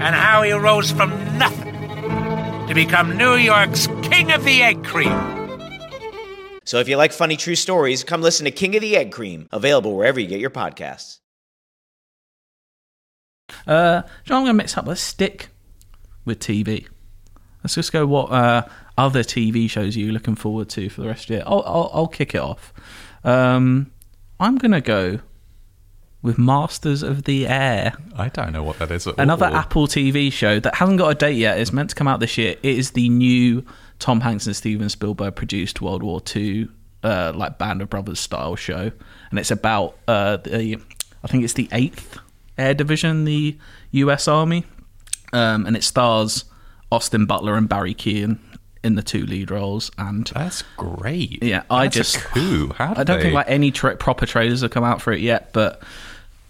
and how he rose from nothing to become New York's King of the Egg Cream. So if you like funny true stories, come listen to King of the Egg Cream, available wherever you get your podcasts. Uh, John, I'm going to mix up. Let's stick with TV. Let's just go. What uh, other TV shows are you looking forward to for the rest of the year? I'll, I'll, I'll kick it off. Um, I'm going to go with Masters of the Air. I don't know what that is at Another all. Apple TV show that hasn't got a date yet. It's meant to come out this year. It is the new Tom Hanks and Steven Spielberg produced World War II, uh, like Band of Brothers style show, and it's about uh, the, I think it's the eighth Air Division, the U.S. Army, um, and it stars Austin Butler and Barry Keoghan in the two lead roles. And That's great. yeah, I That's a just coup. I don't they- think like any tra- proper trailers have come out for it yet, but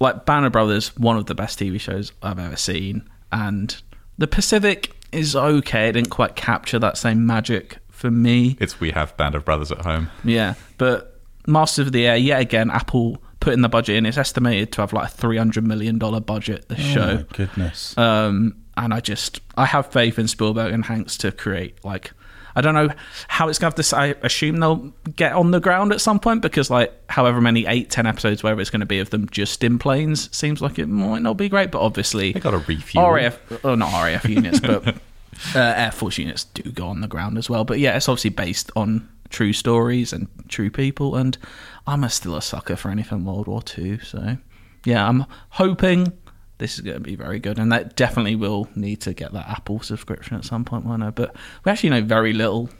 like Band of Brothers, one of the best TV shows I've ever seen, and the Pacific is okay. It didn't quite capture that same magic for me. It's we have Band of Brothers at home. Yeah, but Masters of the Air, yet again, Apple putting the budget in. It's estimated to have like a three hundred million dollar budget. The Oh show, my goodness. um, and I just I have faith in Spielberg and Hanks to create like I don't know how it's going to have to. I assume they'll get on the ground at some point because like however many eight ten episodes wherever it's going to be of them just in planes seems like it might not be great. But obviously They got to refuel. RAF oh not RAF units but (laughs) uh, Air Force units do go on the ground as well. But yeah, it's obviously based on true stories and true people, and I'm a, still a sucker for anything World War Two. So yeah, I'm hoping this is going to be very good, and that definitely will need to get that Apple subscription at some point. I know, but we actually know very little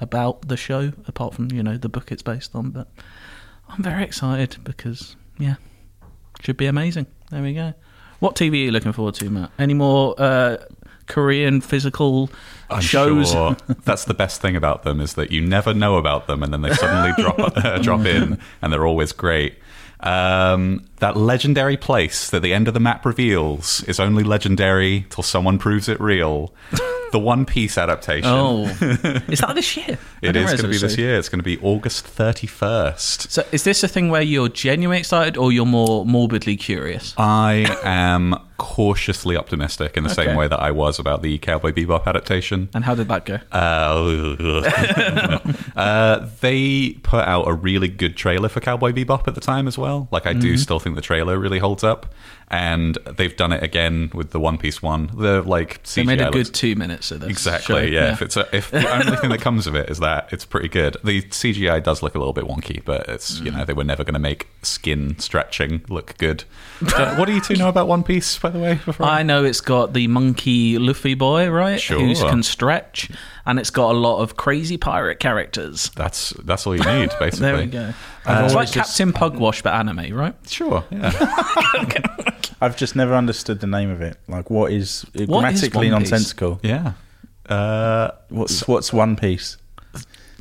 about the show apart from you know the book it's based on. But I'm very excited because yeah, should be amazing. There we go. What TV are you looking forward to, Matt? Any more uh, Korean physical I'm shows? sure (laughs) that's the best thing about them is that you never know about them, and then they suddenly drop (laughs) uh, drop in, and they're always great. Um, that legendary place that the end of the map reveals is only legendary till someone proves it real. (laughs) The One Piece adaptation. Oh, (laughs) is that this year? It is going to be this year. It's going to be August 31st. So, is this a thing where you're genuinely excited, or you're more morbidly curious? I am cautiously optimistic in the Okay. same way that I was about the Cowboy Bebop adaptation. And how did that go? Uh, (laughs) uh, they put out a really good trailer for Cowboy Bebop at the time as well. Like, I do Mhm. still think the trailer really holds up. And they've done it again with the One Piece one. The like CGI They made a good two minutes of this. Exactly. show. Yeah. If it's a, if the only thing that comes of it is that it's pretty good. The CGI does look a little bit wonky, but it's you know they were never going to make skin stretching look good. (laughs) Uh, what do you two know about One Piece, by the way? Before I know it's got the monkey Luffy boy, right? Sure. Who can stretch, and it's got a lot of crazy pirate characters. That's that's all you need, basically. (laughs) there we go. Uh, it's like just- Captain Pugwash, but anime, right? Sure. Yeah. (laughs) I've just never understood the name of it. Like, what is What is grammatically Piece? nonsensical? yeah. Uh, What's what's One Piece?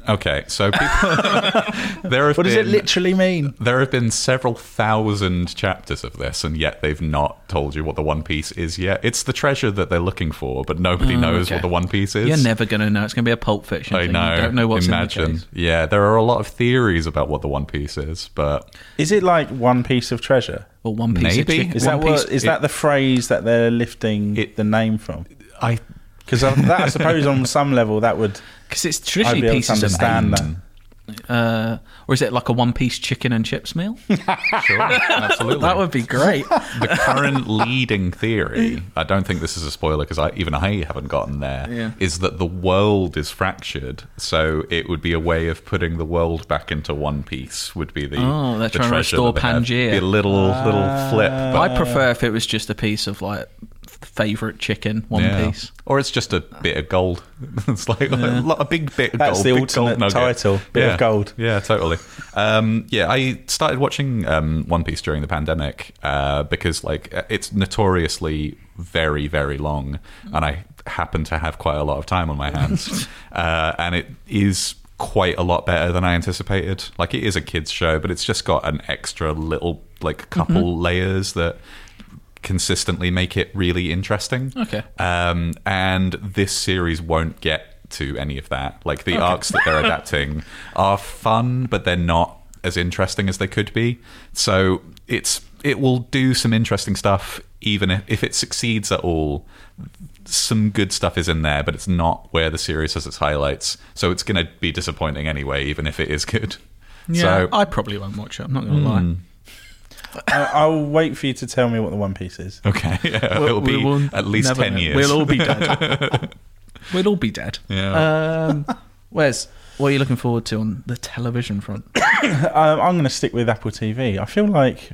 Okay. So people, (laughs) there have What does it literally mean? There have been several thousand chapters of this, and yet they've not told you what the One Piece is yet. It's the treasure that they're looking for, but nobody Oh, knows okay. what the One Piece is. You're never going to know. It's going to be a Pulp Fiction I thing. know. You don't know what's in the Imagine. case. Yeah, there are a lot of theories about what the One Piece is, but Is it like one piece of treasure? Or one piece Maybe. of chicken. Is One that what? Piece- Is it- that the phrase that they're lifting It- the name from? I Because that I suppose on some level that would Because it's I'd traditionally be able to pieces of understand meat. that. Uh, or is it like a one piece chicken and chips meal? (laughs) sure, absolutely. that would be great. (laughs) the current leading theory. I don't think this is a spoiler because I, even I haven't gotten there. Is Yeah. that the world is fractured, so it would be a way of putting the world back into one piece. Would be the Oh, they're the trying to restore that they have. Pangaea. Be a little little flip. But I prefer if it was just a piece of like favorite chicken, one Yeah. piece. Or it's just a bit of gold. (laughs) it's like a, lot- a big bit of That's gold. the big alternate gold title, bit of yeah. gold. Yeah, totally. Um, yeah, I started watching um, One Piece during the pandemic uh, because like it's notoriously very, very long, and I happen to have quite a lot of time on my hands, (laughs) uh, and it is quite a lot better than I anticipated. Like it is a kids show, but it's just got an extra little like couple layers that consistently make it really interesting. Okay. Um, and this series won't get to any of that. Like the arcs that they're (laughs) adapting are fun, but they're not as interesting as they could be. So it's it will do some interesting stuff, even if, if it succeeds at all. some good stuff is in there, but it's not where the series has its highlights. So it's going to be disappointing anyway, even if it is good. Yeah, So I probably won't watch it. I'm not going to lie. I, I'll wait for you to tell me what the One Piece is. okay, (laughs) yeah, We'll- it'll be we will at least ten know. years. We'll all be dead. (laughs) we'll all be dead. Yeah. Um, (laughs) Wes, what are you looking forward to on the television front? (coughs) Um, I'm going to stick with Apple TV. I feel like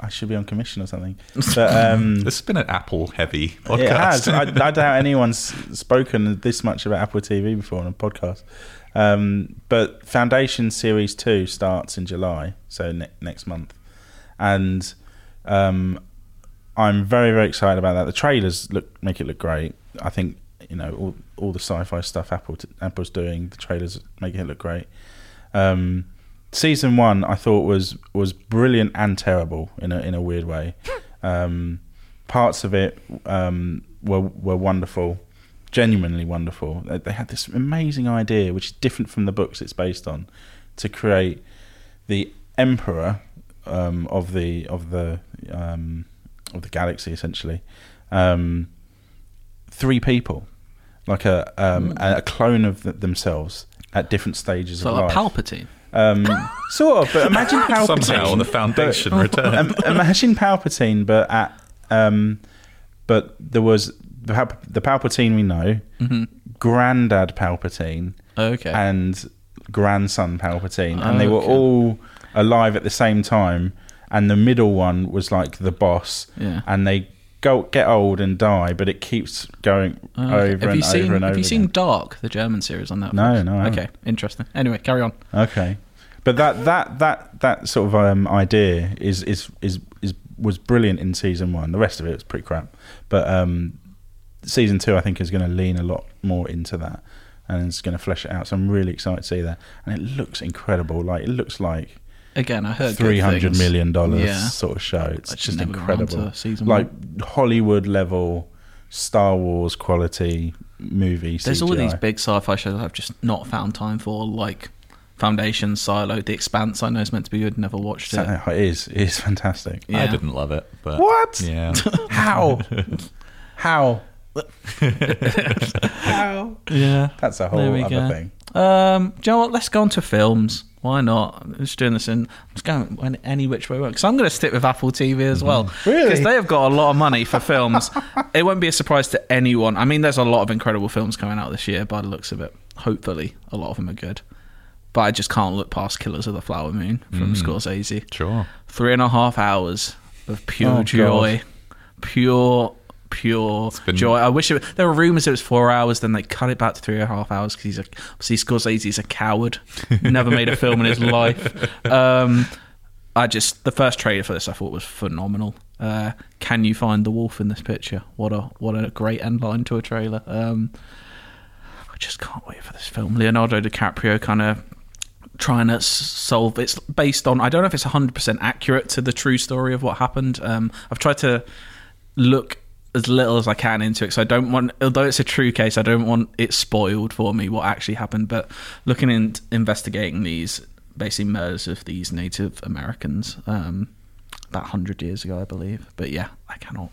I should be on commission or something. But um, this has been an Apple heavy podcast. It has. I, I doubt anyone's spoken this much about Apple TV before on a podcast. Um, but Foundation Series 2 starts in July, so ne- next month. And um, I'm very, very excited about that. The trailers look make it look great. I think, you know, all, all the sci fi stuff Apple t- Apple's doing, the trailers make it look great. Um, season one, I thought was was brilliant and terrible in a in a weird way. (laughs) Um, parts of it um, were were wonderful, genuinely wonderful. They, they had this amazing idea, which is different from the books it's based on, to create the emperor um, of the of the um, of the galaxy, essentially. Um, three people, like a um, a clone of th- themselves at different stages So of like life. Palpatine. Um, (laughs) sort of, but imagine Palpatine. Somehow on the Foundation (laughs) but- returned. um, imagine Palpatine, but at um, but there was the, Pal- the Palpatine we know, Grandad Palpatine, Okay. and grandson Palpatine, and they were Okay. all alive at the same time. And the middle one was like the boss, Yeah. and they go get old and die, but it keeps going Okay. over have and you seen over and over. Have you seen again. Dark, the German series on Netflix? No, no, I haven't. Okay, interesting. Anyway, carry on. Okay, but that that that that sort of um, idea is is is is was brilliant in season one. The rest of it was pretty crap, but um, season two I think is going to lean a lot more into that and it's going to flesh it out. So I'm really excited to see that, and it looks incredible. Like it looks like Again, I heard good three hundred things. million dollars Yeah. sort of show. It's I just never incredible, to season like Hollywood level Star Wars quality movie. There's all these big sci-fi shows I've just not found time for, like Foundation, Silo, The Expanse. I know it's meant to be good. Never watched it. It is. It is fantastic. Yeah. I didn't love it, but What? Yeah. (laughs) How? How? (laughs) How? Yeah, That's a whole other go. thing. Um, do you know what? Let's go on to films. Why not? I'm just doing this in. I'm just going any which way works because I'm going to stick with Apple TV as well. Mm-hmm. Really? Because they have got a lot of money for films. (laughs) it won't be a surprise to anyone. I mean, there's a lot of incredible films coming out this year by the looks of it. Hopefully, a lot of them are good. But I just can't look past Killers of the Flower Moon from Mm. Scorsese. Sure. Three and a half hours of pure Oh, God. joy, pure, pure been- joy. I wish it, there were rumors it was four hours. Then they cut it back to three and a half hours because he's a see Scorsese's a coward. (laughs) Never made a film in his life. Um, I just the first trailer for this I thought was phenomenal. Uh, can you find the wolf in this picture? What a what a great end line to a trailer. Um, I just can't wait for this film. Leonardo DiCaprio kind of trying to solve it's based on i don't know if it's 100% accurate to the true story of what happened um, i've tried to look as little as i can into it so i don't want although it's a true case i don't want it spoiled for me what actually happened but looking and investigating these basically murders of these native americans um, about 100 years ago i believe but yeah i cannot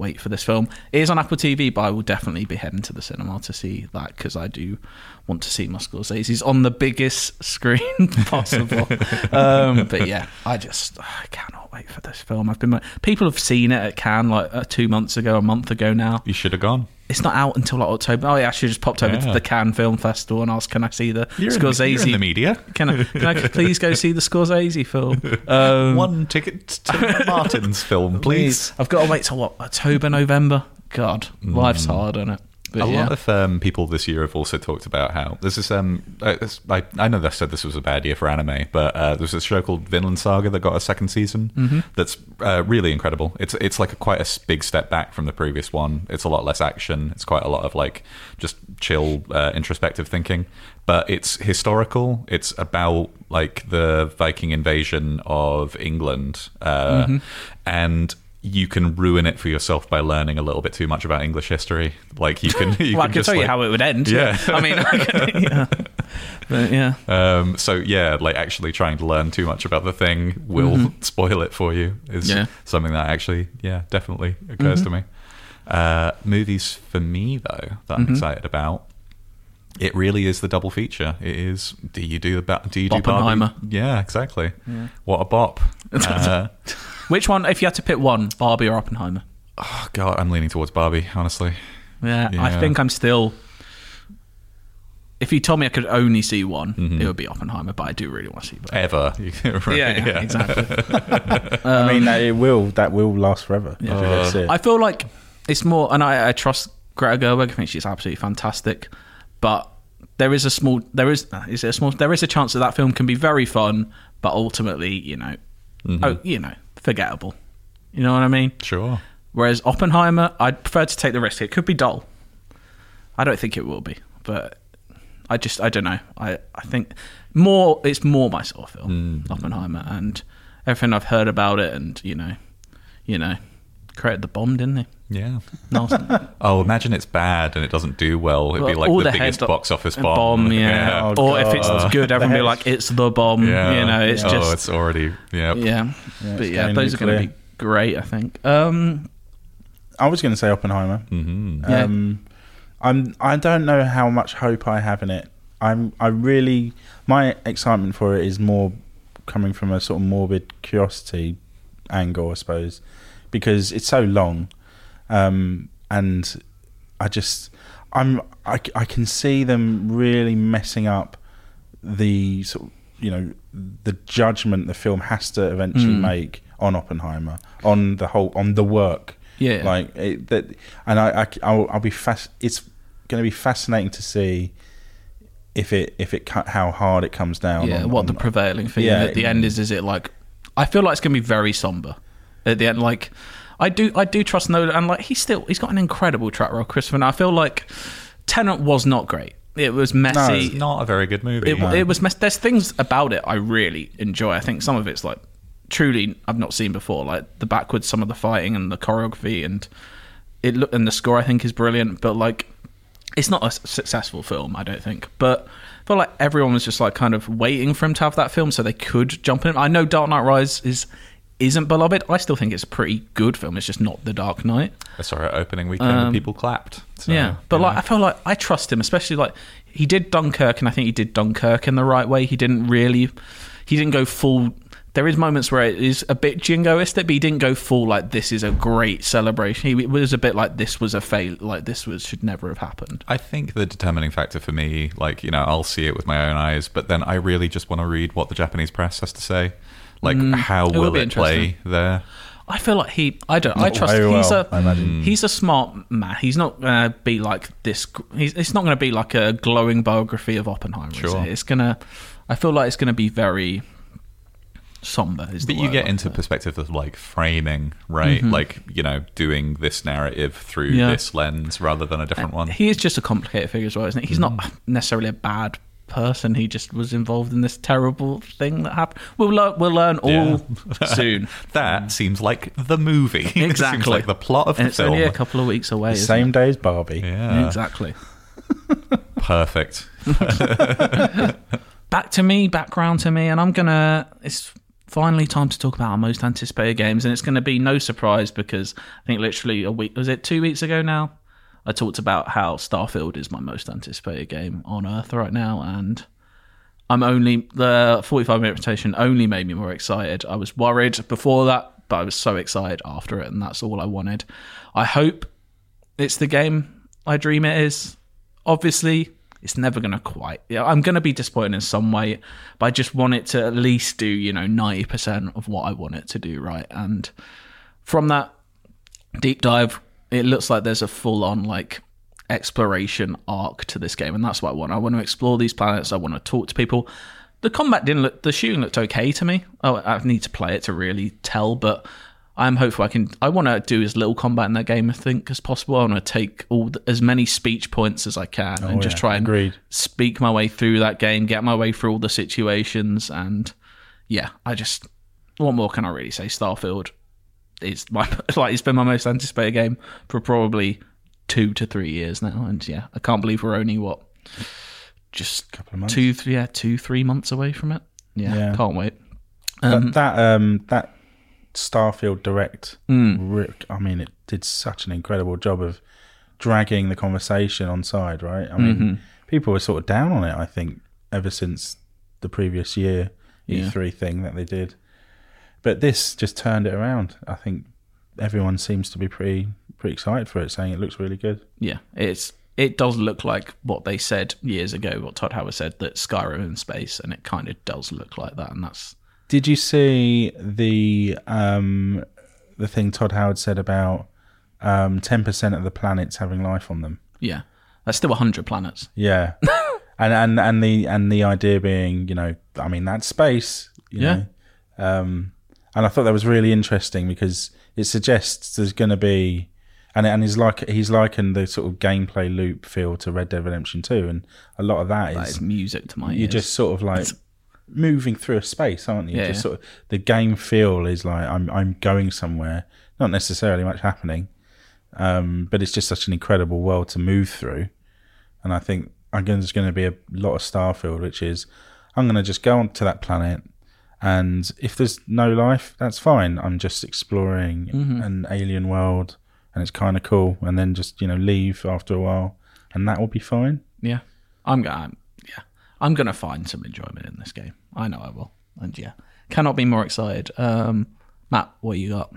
wait for this film. It is on Apple TV, but I will definitely be heading to the cinema to see that because I do want to see my Scorsese's on the biggest (laughs) screen (laughs) possible. (laughs) um, but yeah, I just I cannot wait for this film. I've been people have seen it at Cannes like uh, two months ago, a month ago now. You should have gone. It's not out until like October. Oh, yeah, I actually just popped over to the Cannes Film Festival and asked, "Can I see the You're in Scorsese? you're in the media. Can I, can I (laughs) please go see the Scorsese film?" Um, One ticket to Martin's (laughs) film, please. I've got to wait till what October, November. God, life's hard, isn't it? But a yeah. lot of um, people this year have also talked about how this is. Um, uh, this, I, I know they said this was a bad year for anime, but uh, there's this show called Vinland Saga that got a second season. Mhm. That's uh, really incredible. It's it's like a, quite a big step back from the previous one. It's a lot less action. It's quite a lot of like just chill, uh, introspective thinking. But it's historical. It's about like the Viking invasion of England, uh, Mhm. and you can ruin it for yourself by learning a little bit too much about English history. Like you can, you (laughs) well, I can can just, tell you how it would end. Yeah, I mean, I can, (laughs) yeah. But yeah. Um, so yeah, like actually trying to learn too much about the thing will Mhm. (laughs) spoil it for you. Is Yeah. something that actually, yeah, definitely occurs Mhm. to me. Uh, movies for me though that I'm Mhm. excited about. It really is the double feature. It is. Do you do the do you do. Barbie? Yeah, exactly. Yeah. What a bop. uh, Which one? If you had to pick one, Barbie or Oppenheimer? oh God, I'm leaning towards Barbie. Honestly. Yeah, I think I'm still. If you told me I could only see one, Mm-hmm. it would be Oppenheimer. But I do really want to see both. Ever. (laughs) Right, Yeah, yeah, exactly. (laughs) I mean, Um, that it will. That will last forever. if Yeah. that's it. I feel like it's more, and I, I trust Greta Gerwig. I think she's absolutely fantastic. But there is a small, there is, uh, is it a small, there is a chance that that film can be very fun, but ultimately, you know, Mhm. oh, you know, forgettable. You know what I mean? Sure. Whereas Oppenheimer, I'd prefer to take the risk. It could be dull. I don't think it will be, but I just, I don't know. I, I think more, it's more my sort of film, mm. Oppenheimer, and everything I've heard about it, and you know, you know, created the bomb, didn't they? Yeah. Nasty. Oh, imagine it's bad and it doesn't do well. It'd be like the, the biggest box office a bomb. yeah. Oh, or if it's good, everyone The be like, it's the bomb. Yeah. You know, it's oh, just it's already. Yeah. yeah. Yeah, but yeah, going those are going to be great. I think. Um, I was going to say Oppenheimer. Mm-hmm. Yeah. Um, I'm. I don't know how much hope I have in it. I'm. I really. My excitement for it is more coming from a sort of morbid curiosity angle, I suppose, because it's so long, um, and I just. I'm. I, I can see them really messing up the sort of you know the judgment the film has to eventually Mm. make on Oppenheimer on the whole on the work Yeah. like it, that and I, I will I'll be fast it's going to be fascinating to see if it if it cut how hard it comes down yeah, on- what on- the prevailing thing Yeah. at the end is? Is it like? I feel like it's going to be very somber at the end. Like, I do, I do trust Nolan, and like he's still he's got an incredible track record. Christopher, and I feel like Tenet was not great. It was messy. It's not a very good movie. it, it was mess- there's things about it I really enjoy. I think some of it's like truly I've not seen before, like the backwards, some of the fighting and the choreography and it look and the score I think is brilliant. But like, it's not a successful film, I don't think. But I feel like everyone was just like kind of waiting for him to have that film so they could jump in. I know Dark Knight Rise is isn't beloved. I still think it's a pretty good film. It's just not The Dark Knight. I saw it opening weekend Um, and people clapped. So, yeah, but you like. I feel like I trust him, especially like he did Dunkirk, and I think he did Dunkirk in the right way. He didn't really, he didn't go full. There is moments where it is a bit jingoistic, but he didn't go full like this is a great celebration. He was a bit like this was a fail, like this was should never have happened. I think the determining factor for me, like, you know, I'll see it with my own eyes, but then I really just want to read what the Japanese press has to say. Like, Mm, how it will will it play there? I feel like he. I don't. I trust. very he's well, a. I imagine. He's a smart man. He's not going to be like this. He's, it's not going to be like a glowing biography of Oppenheimer. is Sure. it? It's gonna. I feel like it's going to be very somber. Is the But you get I into put it. perspective of like framing, right? Mhm. Like, you know, doing this narrative through Yeah. this lens rather than a different one. He is just a complicated figure as well, isn't he? He's not Mm. necessarily a bad person. He just was involved in this terrible thing that happened. We'll learn. We'll learn all Yeah. (laughs) soon. (laughs) that seems like the movie. (laughs) it seems Exactly. like the plot of And the it's film. only a couple of weeks away. the same it? day as Barbie yeah. Exactly. Perfect. back to me, background to me, and I'm gonna. It's finally time to talk about our most anticipated games, and it's gonna be no surprise because I think literally a week was it two weeks ago now. I talked about how Starfield is my most anticipated game on Earth right now, and I'm only the 45 minute rotation only made me more excited. I was worried before that, but I was so excited after it, and that's all I wanted. I hope it's the game I dream it is. Obviously, it's never going to quite. Yeah, I'm going to be disappointed in some way, but I just want it to at least do, you know, 90% of what I want it to do, right? And from that deep dive, it looks like there's a full on, like, exploration arc to this game, and that's what I want. I want to explore these planets, I want to talk to people. The combat didn't look, the shooting looked okay to me. Oh, I need to play it to really tell, but I'm hopeful I can. I want to do as little combat in that game, I think, as possible. I want to take all the, as many speech points as I can and oh, just yeah, try and agreed. speak my way through that game, get my way through all the situations, and yeah, I just what more can I really say? Starfield is my (laughs) like it's been my most anticipated game for probably two to three years now, and yeah, I can't believe we're only what just couple of months. two, three, yeah, two, three months away from it. Yeah, Yeah. can't wait. Um, that um that Starfield Direct, re- I mean, it did such an incredible job of dragging the conversation on side, right? I mean, people were sort of down on it, I think, ever since the previous year Yeah. E3 thing that they did. But this just turned it around. I think everyone seems to be pretty pretty excited for it, saying it looks really good. Yeah, it's it does look like what they said years ago. What Todd Howard said that Skyrim in space, and it kind of does look like that. And that's Did you see the um, the thing Todd Howard said about um, ten percent of the planets having life on them? yeah, that's still hundred planets. Yeah, (laughs) and and and the and the idea being, you know, I mean, that's space. You Yeah. Know? Um, and I thought that was really interesting because it suggests there's going to be, and and he's like he's likened the sort of gameplay loop feel to Red Dead Redemption Two, and a lot of that That is is music to my ears. you're just sort of like moving through a space, aren't you? Yeah, just yeah. sort of the game feel is like I'm I'm going somewhere, not necessarily much happening, um, but it's just such an incredible world to move through, and I think again there's going to be a lot of Starfield, which is I'm going to just go onto that planet. And if there's no life, that's fine. I'm just exploring Mm-hmm. an alien world, and it's kind of cool. And then just you know leave after a while, and that will be fine. yeah, I'm going. Yeah, I'm gonna find some enjoyment in this game. I know I will. And yeah, cannot be more excited. Um, Matt, what you got?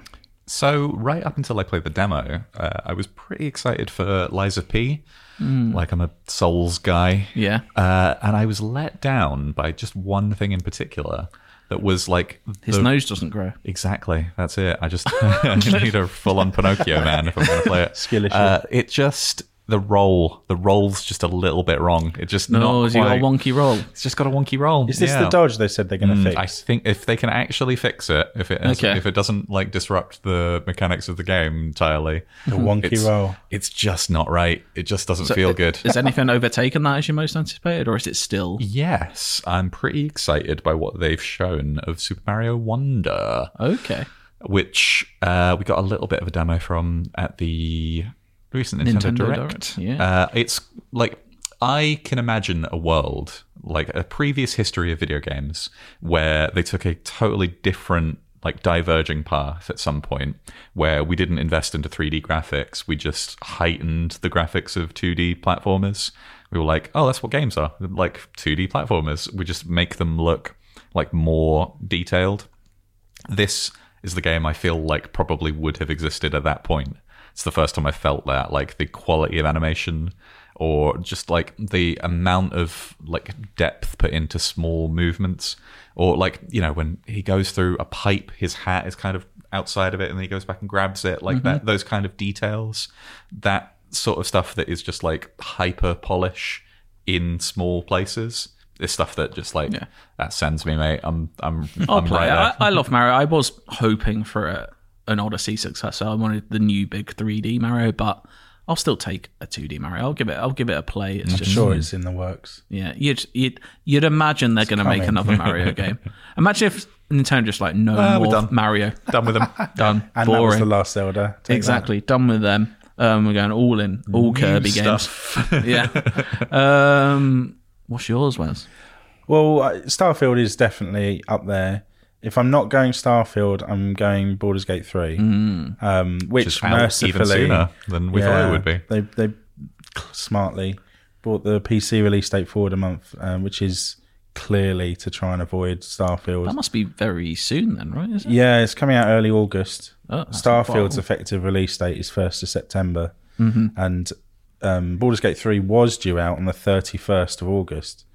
So right up until I played the demo, uh, I was pretty excited for Lies of P. Like I'm a Souls guy, Yeah. uh, and I was let down by just one thing in particular. That was like His the- nose doesn't grow. Exactly. That's it. I just I (laughs) (laughs) need a full on Pinocchio man if I'm going to play it. Skill issue. Uh, it just the roll. The roll's just a little bit wrong. It just No, not has he got a wonky roll? It's just got a wonky roll. Is this Yeah. the dodge they said they're going to Mm, I think if they can actually fix it, if it has, Okay. if it doesn't like disrupt the mechanics of the game entirely, the wonky it's, roll. it's just not right. It just doesn't feel good. Is anything overtaken that as you most anticipated, or is it still? Yes, I'm pretty excited by what they've shown of Super Mario Wonder. Okay. which uh, we got a little bit of a demo from at the recent Nintendo, Nintendo Direct. Direct, yeah. Uh, it's like I can imagine a world like a previous history of video games where they took a totally different like diverging path at some point where we didn't invest into 3D graphics we just heightened the graphics of 2D platformers we were like oh that's what games are like 2D platformers we just make them look like more detailed this is the game I feel like probably would have existed at that point. It's the first time I felt that, like the quality of animation or just like the amount of like depth put into small movements or like, you know, when he goes through a pipe, his hat is kind of outside of it and then he goes back and grabs it like that mm-hmm. those kind of details that sort of stuff that is just like hyper polish in small places is stuff that just like Yeah. that sends me mate i'm i'm I'll i'm play right. I, I love Mario. I was hoping for a, an Odyssey successor. I wanted the new big 3D Mario, but I'll still take a 2D Mario. I'll give it. I'll give it a play. It's just Sure, it's in the works. yeah. You'd you'd, you'd imagine they're going to make another Mario (laughs) game. Imagine if Nintendo just like no we're more done. Mario. done with them (laughs) Done. (laughs) And that was Boring. the last Zelda. Take exactly. Done with them. Um, we're going all in. All Kirby games. yeah. Um, what's yours, Wes? Well, uh, Starfield is definitely up there. If I'm not going Starfield, I'm going Baldur's Gate 3. Um, which is mercifully. even sooner than we thought it would be. They, they smartly brought the PC release date forward a month, um, which is clearly to try and avoid Starfield. That must be very soon then, right? It? Yeah, it's coming out early August. Oh, that's not far. Starfield's effective release date is first of September, and um, Baldur's Gate three was due out on the thirty first of August.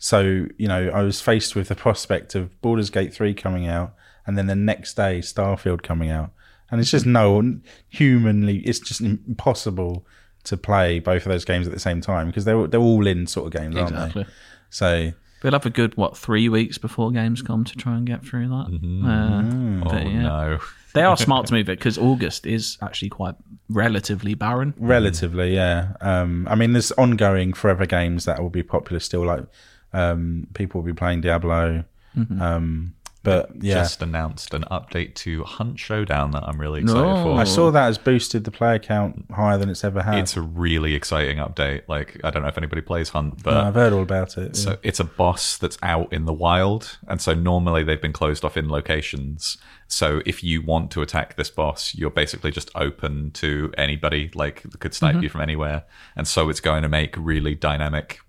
So you know, I was faced with the prospect of Baldur's Gate three coming out, and then the next day Starfield coming out, and it's just no humanly, it's just impossible to play both of those games at the same time because they're they're all in sort of games, aren't Exactly. they? So We'll have a good what three weeks before games come to try and get through that. Uh, oh yeah. no (laughs) They are smart to move it because August is actually quite relatively barren. Relatively, yeah. Um, I mean, there's ongoing forever games that will be popular still. Like um, people will be playing Diablo. Um, But yeah, Just announced an update to Hunt Showdown that I'm really excited No. for. I saw that has boosted the player count higher than it's ever had. It's a really exciting update. Like I don't know if anybody plays Hunt, but No, I've heard all about it. So yeah. it's a boss that's out in the wild, and so normally they've been closed off in locations. So if you want to attack this boss, you're basically just open to anybody, like could snipe you from anywhere. And so it's going to make really dynamic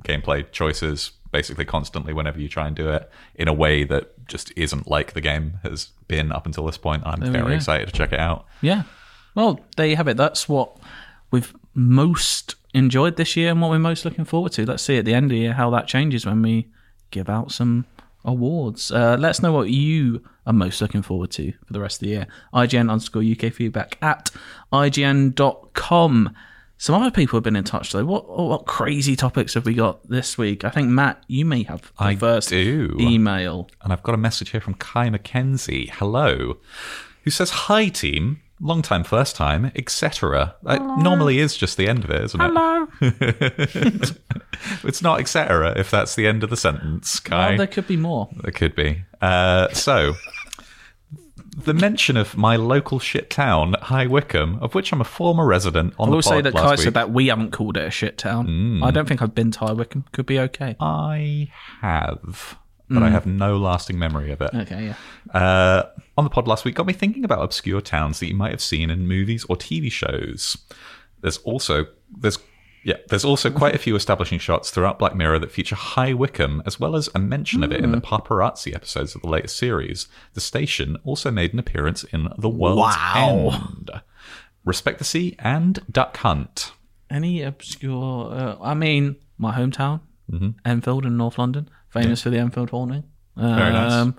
gameplay choices basically constantly whenever you try and do it in a way that just isn't like the game has been up until this point. I'm very excited to check it out. Yeah. Well, there you have it. That's what we've most enjoyed this year and what we're most looking forward to. Let's see at the end of the year how that changes when we give out some awards. Uh, let us know what you are most looking forward to for the rest of the year. IGN underscore UK feedback at IGN.com. Some other people have been in touch though. What what crazy topics have we got this week? I think Matt, you may have the I first do. email. And I've got a message here from Kai McKenzie. Hello. Who says, Hi, team. Long time, first time, etc. It normally is just the end of it, isn't it? Hello. (laughs) it's not etc. if that's the end of the sentence, Kai. Well, there could be more. There could be. Uh, so, the mention of my local shit town, High Wycombe, of which I'm a former resident on I the will say that Kai said that we haven't called it a shit town. I don't think I've been to High Wycombe. Could be okay. I have, but I have no lasting memory of it. Okay, yeah. uh, on the pod last week got me thinking about obscure towns that you might have seen in movies or TV shows. There's also there's yeah there's also quite a few establishing shots throughout Black Mirror that feature High Wycombe, as well as a mention of it in the paparazzi episodes of the latest series. The station also made an appearance in The World's End. Respect the Sea and Duck Hunt. Any obscure? Uh, I mean, my hometown, Mm-hmm. Enfield in North London, famous for the Enfield Haunting. Very nice.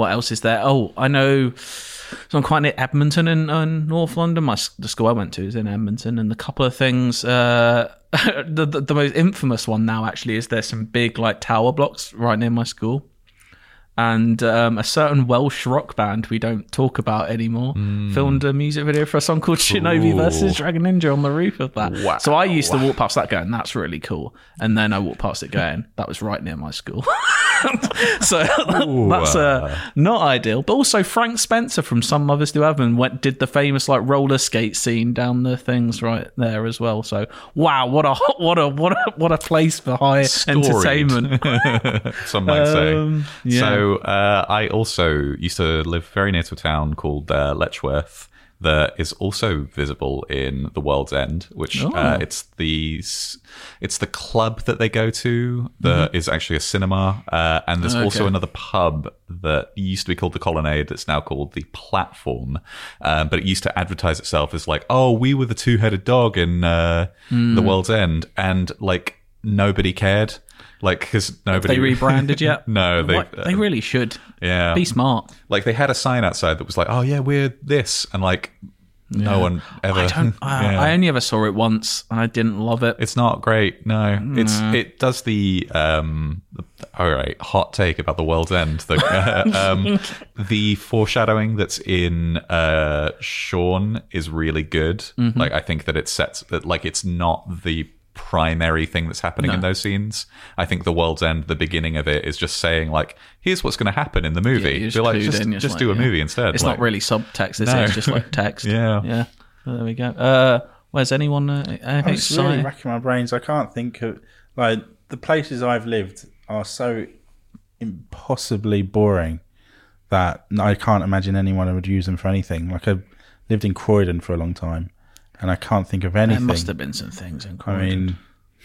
What else is there? Oh, I know. So I'm quite near Edmonton in, in North London. My the school I went to is in Edmonton, and a couple of things. Uh, (laughs) the, the the most infamous one now actually is there's some big like tower blocks right near my school, and um, a certain Welsh rock band we don't talk about anymore filmed a music video for a song called Shinobi Ooh. versus Dragon Ninja on the roof of that. Wow. So I used to walk past that going, "That's really cool," and then I walked past it going, "That was right near my school." (laughs) so that's uh, not ideal. But also Frank Spencer from Some Mothers Do 'Ave 'Em went did the famous like roller skate scene down the things right there as well. So wow, what a what a what a what a place for high Storied. entertainment. (laughs) Some might say. Um, yeah. So uh, I also used to live very near to a town called uh, Letchworth that is also visible in the World's End, which Oh. uh, it's the it's the club that they go to that is actually a cinema, uh, and there's also Mm-hmm. Another pub that used to be called the Colonnade that's now called the Platform, um, but it used to advertise itself as like, oh, we were the two headed dog in uh, Mm. the World's End, and like nobody cared. Like, because nobody they rebranded yet? (laughs) no, they they really should. yeah. Be smart. Like they had a sign outside that was like, "Oh yeah, we're this," and like no one ever. I don't. (laughs) Uh, Yeah. I only ever saw it once, and I didn't love it. It's not great. No, it's it does the um. All right, hot take about the world's end. The (laughs) um, the foreshadowing that's in uh Shaun is really good. Mm-hmm. Like I think that it sets that like it's not the primary thing that's happening in those scenes. I think the world's end, the beginning of it, is just saying like, "Here's what's going to happen in the movie." you just Be like, clued just, in, it's just like, do a yeah. movie instead. It's Like- not really subtext, is No. it? It's just like text. (laughs) Yeah. yeah. Well, there we go. Uh, where's anyone? Uh, anything I'm just really racking my brains. I can't think of like the places I've lived are so impossibly boring that I can't imagine anyone would use them for anything. Like I lived in Croydon for a long time, and I can't think of anything. There must have been some things in I mean,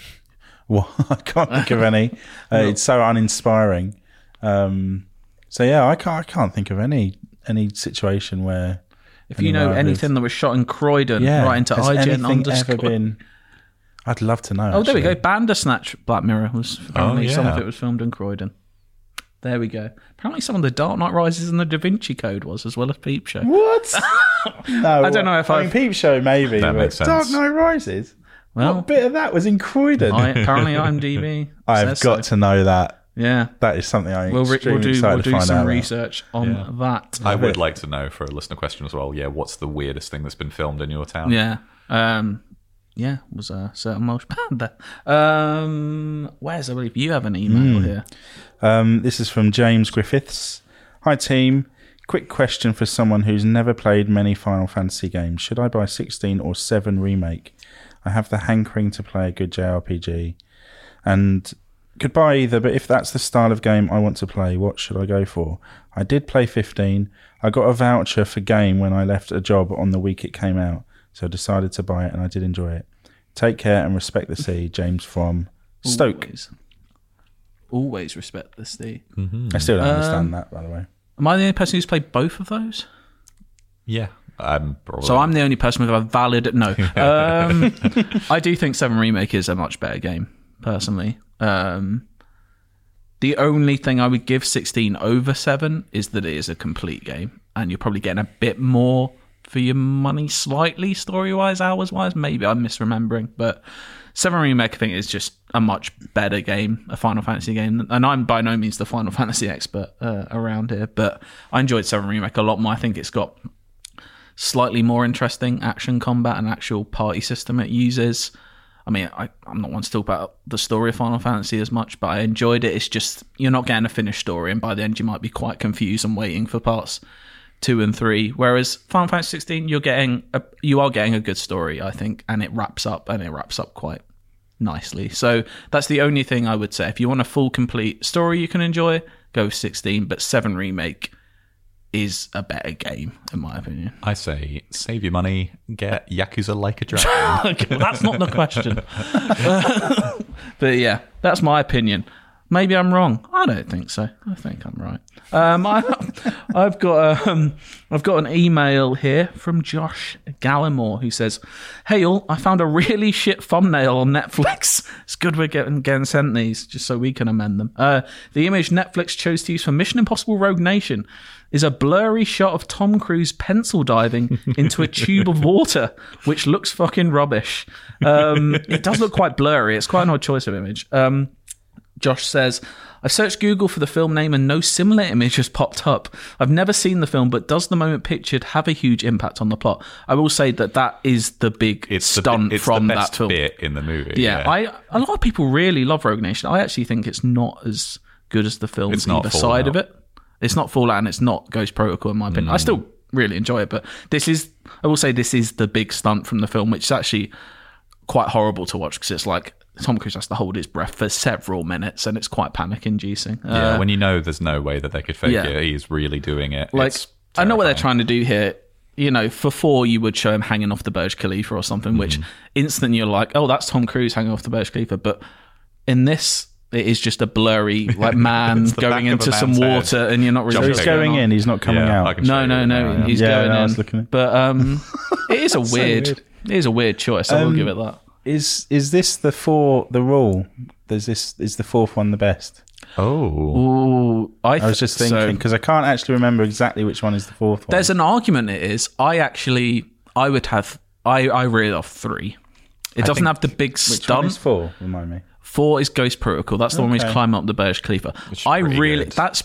(laughs) well, (laughs) I can't think of any. (laughs) Uh, It's so uninspiring. Um, so yeah, I can't. I can't think of any any situation where if you know anything that was shot in Croydon, yeah, right into IGN underscore. been? I'd love to know. oh, there we go. Bandersnatch Black Mirror was apparently some of it was filmed in Croydon. There we go. Apparently, some of the Dark Knight Rises and the Da Vinci Code was as well as Peep Show. What? (laughs) no, I don't know if I mean, I've- Peep Show maybe. That but makes sense. Dark Knight Rises. Well, what bit of that was in Croydon? I, (laughs) apparently, IMDb. (laughs) I've says got so. to know that. Yeah, That is something I'm we'll, re- extremely we'll do excited we'll to do find some out. about. research on that. I would like to know for a listener question as well. Yeah, what's the weirdest thing that's been filmed in your town? Yeah. Um, yeah, was a certain Welsh (laughs) band there. Um, where's I believe you have an email Hmm. here. Um, this is from James Griffiths. Hi, team. Quick question for someone who's never played many Final Fantasy games. Should I buy 16 or 7 Remake? I have the hankering to play a good JRPG. And could buy either, but if that's the style of game I want to play, what should I go for? I did play 15. I got a voucher for game when I left a job on the week it came out, so I decided to buy it and I did enjoy it. Take care and respect the sea, James from Stoke. Always, always respect the Steve. I still don't Um, understand that, by the way. Am I the only person who's played both of those? Yeah. Um, probably. So I'm the only person with a valid no. (laughs) Um, I do think Seven Remake is a much better game, personally. Um, the only thing I would give 16 over 7 is that it is a complete game, and you're probably getting a bit more for your money, slightly story wise, hours wise. Maybe I'm misremembering, but Seven Remake I think is just a much better game, a Final Fantasy game. And I'm by no means the Final (laughs) Fantasy expert uh, around here, but I enjoyed Seven Remake a lot more. I think it's got slightly more interesting action combat and actual party system it uses. I mean, I, I'm not one to talk about the story of Final Fantasy as much, but I enjoyed it. It's just you're not getting a finished story, and by the end you might be quite confused and waiting for parts two and three. Whereas Final Fantasy 16, you're getting a, you are getting a good story, I think, and it wraps up and it wraps up quite nicely. So that's the only thing I would say. If you want a full complete story you can enjoy, go 16. But Seven Remake is a better game, in my opinion. I say save your money, get Yakuza like a dragon. (laughs) Well, that's not the question. (laughs) (laughs) but yeah, that's my opinion. Maybe I'm wrong. I don't think so. I think I'm right. Um, I, (laughs) I've got um, I've got an email here from Josh Gallimore who says, "Hey all, I found a really (laughs) shit thumbnail on Netflix. It's good we're getting getting sent these just so we can amend them. Uh, the image Netflix chose to use for Mission Impossible: Rogue Nation is a blurry shot of Tom Cruise pencil diving (laughs) into a tube of water, which looks fucking rubbish. Um, it does look quite blurry. It's quite an odd choice of image." Josh says, I've searched Google for the film name and no similar image has popped up. I've never seen the film, but does the moment pictured have a huge impact on the plot? I will say that that is the big It's stunt bi- it's from the best that film. bit in the movie. Yeah, I a lot of people really love Rogue Nation. I actually think it's not as good as the film It's either side of it. It's not Fallout and it's not Ghost Protocol in my opinion. I mm. still really enjoy it, but this is I will say this is the big stunt from the film, which is actually quite horrible to watch because it's like Tom Cruise has to hold his breath for several minutes and it's quite panic inducing. yeah. when you know there's no way that they could fake yeah. it, he's really doing it. like It's I know what they're trying to do here. You know, for four, you would show him hanging off the Burj Khalifa or something, which Mm-hmm. instantly you're like, oh, that's Tom Cruise hanging off the Burj Khalifa. But in this, it is just a blurry (laughs) like man going back of a into some man's head. water, and you're not really. So sure he's what's going in, he's not coming Yeah, out. No, no, no, now. he's Yeah, going no, in. was looking at- But um, (laughs) it is a weird, weird. it is a weird choice. I will Um, give it that. Is is this the four the rule? Does this is the fourth one the best? Oh, Ooh, I, I was just thinking because I can't actually remember exactly which one is the fourth one. There's an argument. It is. I actually, I would have. I I really love three. It doesn't have the big which one is four? Remind me. Four is Ghost Protocol. That's the one where he's climbing up the Burj Khalifa. I really good. that's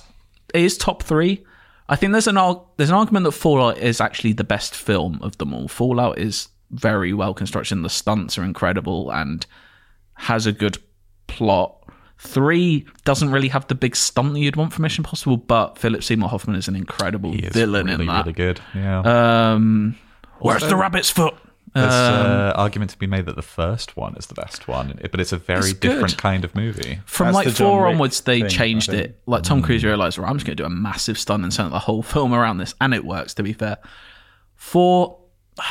it is top three. I think there's an ar- there's an argument that Fallout is actually the best film of them all. Fallout is very well constructed. and The stunts are incredible and has a good plot. Three doesn't really have the big stunt that you'd want from Mission Impossible, but Philip Seymour Hoffman is an incredible he is villain really, in that. really good. Yeah. Um, where's the rabbit's foot? There's Um, uh, argument to be made that the first one is the best one, but it's a very It's different kind of movie. From That's like the John four Wick onwards, they thing, changed it. Like Tom Cruise realized, right, I'm just going to do a massive stunt and center the whole film around this, and it works. To be fair, four.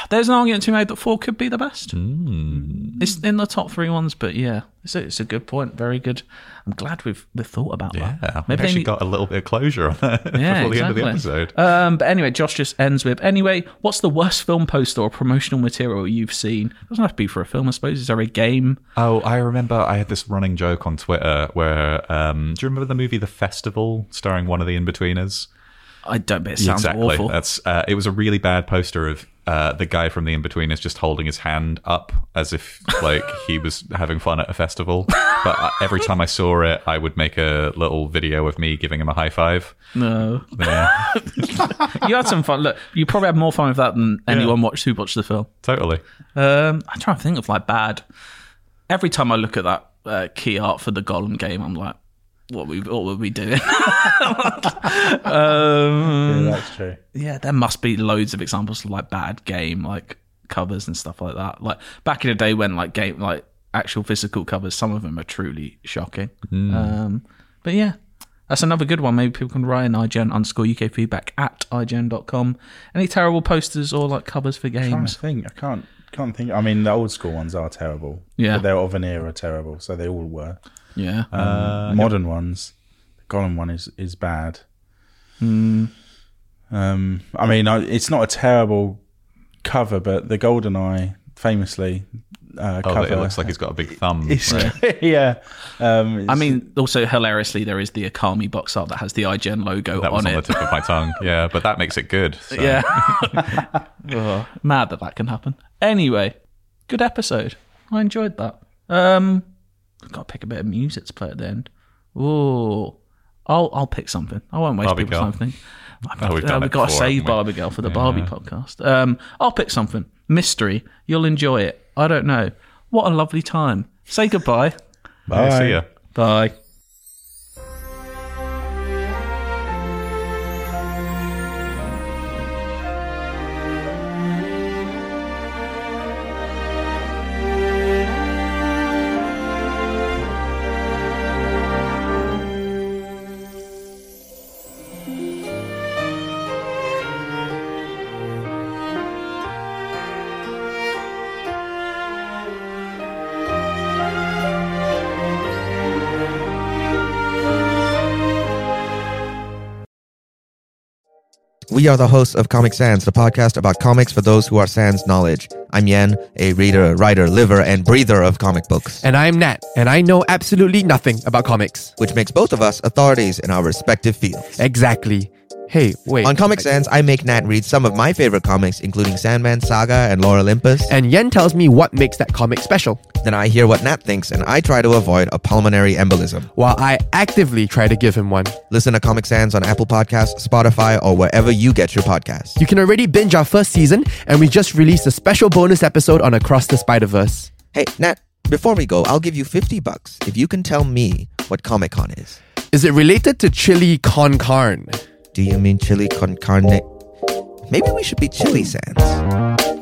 There's an argument to be made that four could be the best. It's in the top three ones, but yeah, it's a, it's a good point. Very good. I'm glad we've we've thought about Yeah, that. we actually need- got a little bit of closure on that (laughs) yeah, before the end of exactly. the episode. Um, but anyway, Josh just ends with anyway. What's the worst film poster or promotional material you've seen? It doesn't have to be for a film, I suppose. Is there a game? Oh, I remember I had this running joke on Twitter where, um, do you remember the movie The Festival starring one of the Inbetweeners? I don't. But it sounds exactly. awful. That's uh, it was a really bad poster of uh, the guy from the Inbetweeners just holding his hand up as if like he was (laughs) having fun at a festival. But uh, every time I saw it, I would make a little video of me giving him a high five. no. Yeah, (laughs) you had some fun. Look, you probably had more fun with that than anyone watched who watched the film. totally. Um, I'm trying to think of like bad. Every time I look at that uh, key art for the Gollum game, I'm like, what we what were we doing? (laughs) Yeah, um, that's true. yeah, there must be loads of examples of like bad game like covers and stuff like that. Like back in the day when like game like actual physical covers, some of them are truly shocking. Um, but yeah, that's another good one. Maybe people can write in IGN underscore UK feedback at IGN.com. Any terrible posters or like covers for games? to think. I can't can't think. I mean, the old school ones are terrible. Yeah. but they're of an era terrible. So they all were. Yeah. Um, modern ones, the Gollum one is is bad. Hmm. Um, I mean, I, it's not a terrible cover, but the GoldenEye, famously, uh, Oh, cover. it looks like he's got a big thumb. (laughs) Right? (laughs) yeah. Um, I mean, also hilariously, there is the Okami box art that has the IGN logo That was on on it. the tip of my tongue. (laughs) Yeah, but that makes it good. so. Yeah. Ugh, mad that that can happen. Anyway, good episode. I enjoyed that. Um, I've got to pick a bit of music to play at the end. Oh, I'll I'll pick something. I won't waste Barbie people's time. Think. (laughs) Oh, we've done we've it got to save? Barbie Girl for the Barbie podcast. Um, I'll pick something. Mystery. You'll enjoy it. I don't know. What a lovely time. Say goodbye. Yeah, see ya. Bye. We are the hosts of Comic Sans, the podcast about comics for those who are sans knowledge. I'm Yen, a reader, writer, liver, and breather of comic books, And I'm Nat, and I know absolutely nothing about comics. which makes both of us authorities in our respective fields. Exactly. Hey, wait. On Comic Sans, I make Nat read some of my favorite comics, including Sandman Saga and Lore Olympus. And Yen tells me what makes that comic special, Then I hear what Nat thinks, and I try to avoid a pulmonary embolism. while I actively try to give him one. Listen to Comic Sans on Apple Podcasts, Spotify, or wherever you get your podcasts. You can already binge our first season, and we just released a special bonus episode on Across the Spider Verse. Hey, Nat, before we go, I'll give you 50 bucks if you can tell me what Comic Con is. Is it related to chili con carne? Do you mean chili con carne? Maybe we should be chili sans.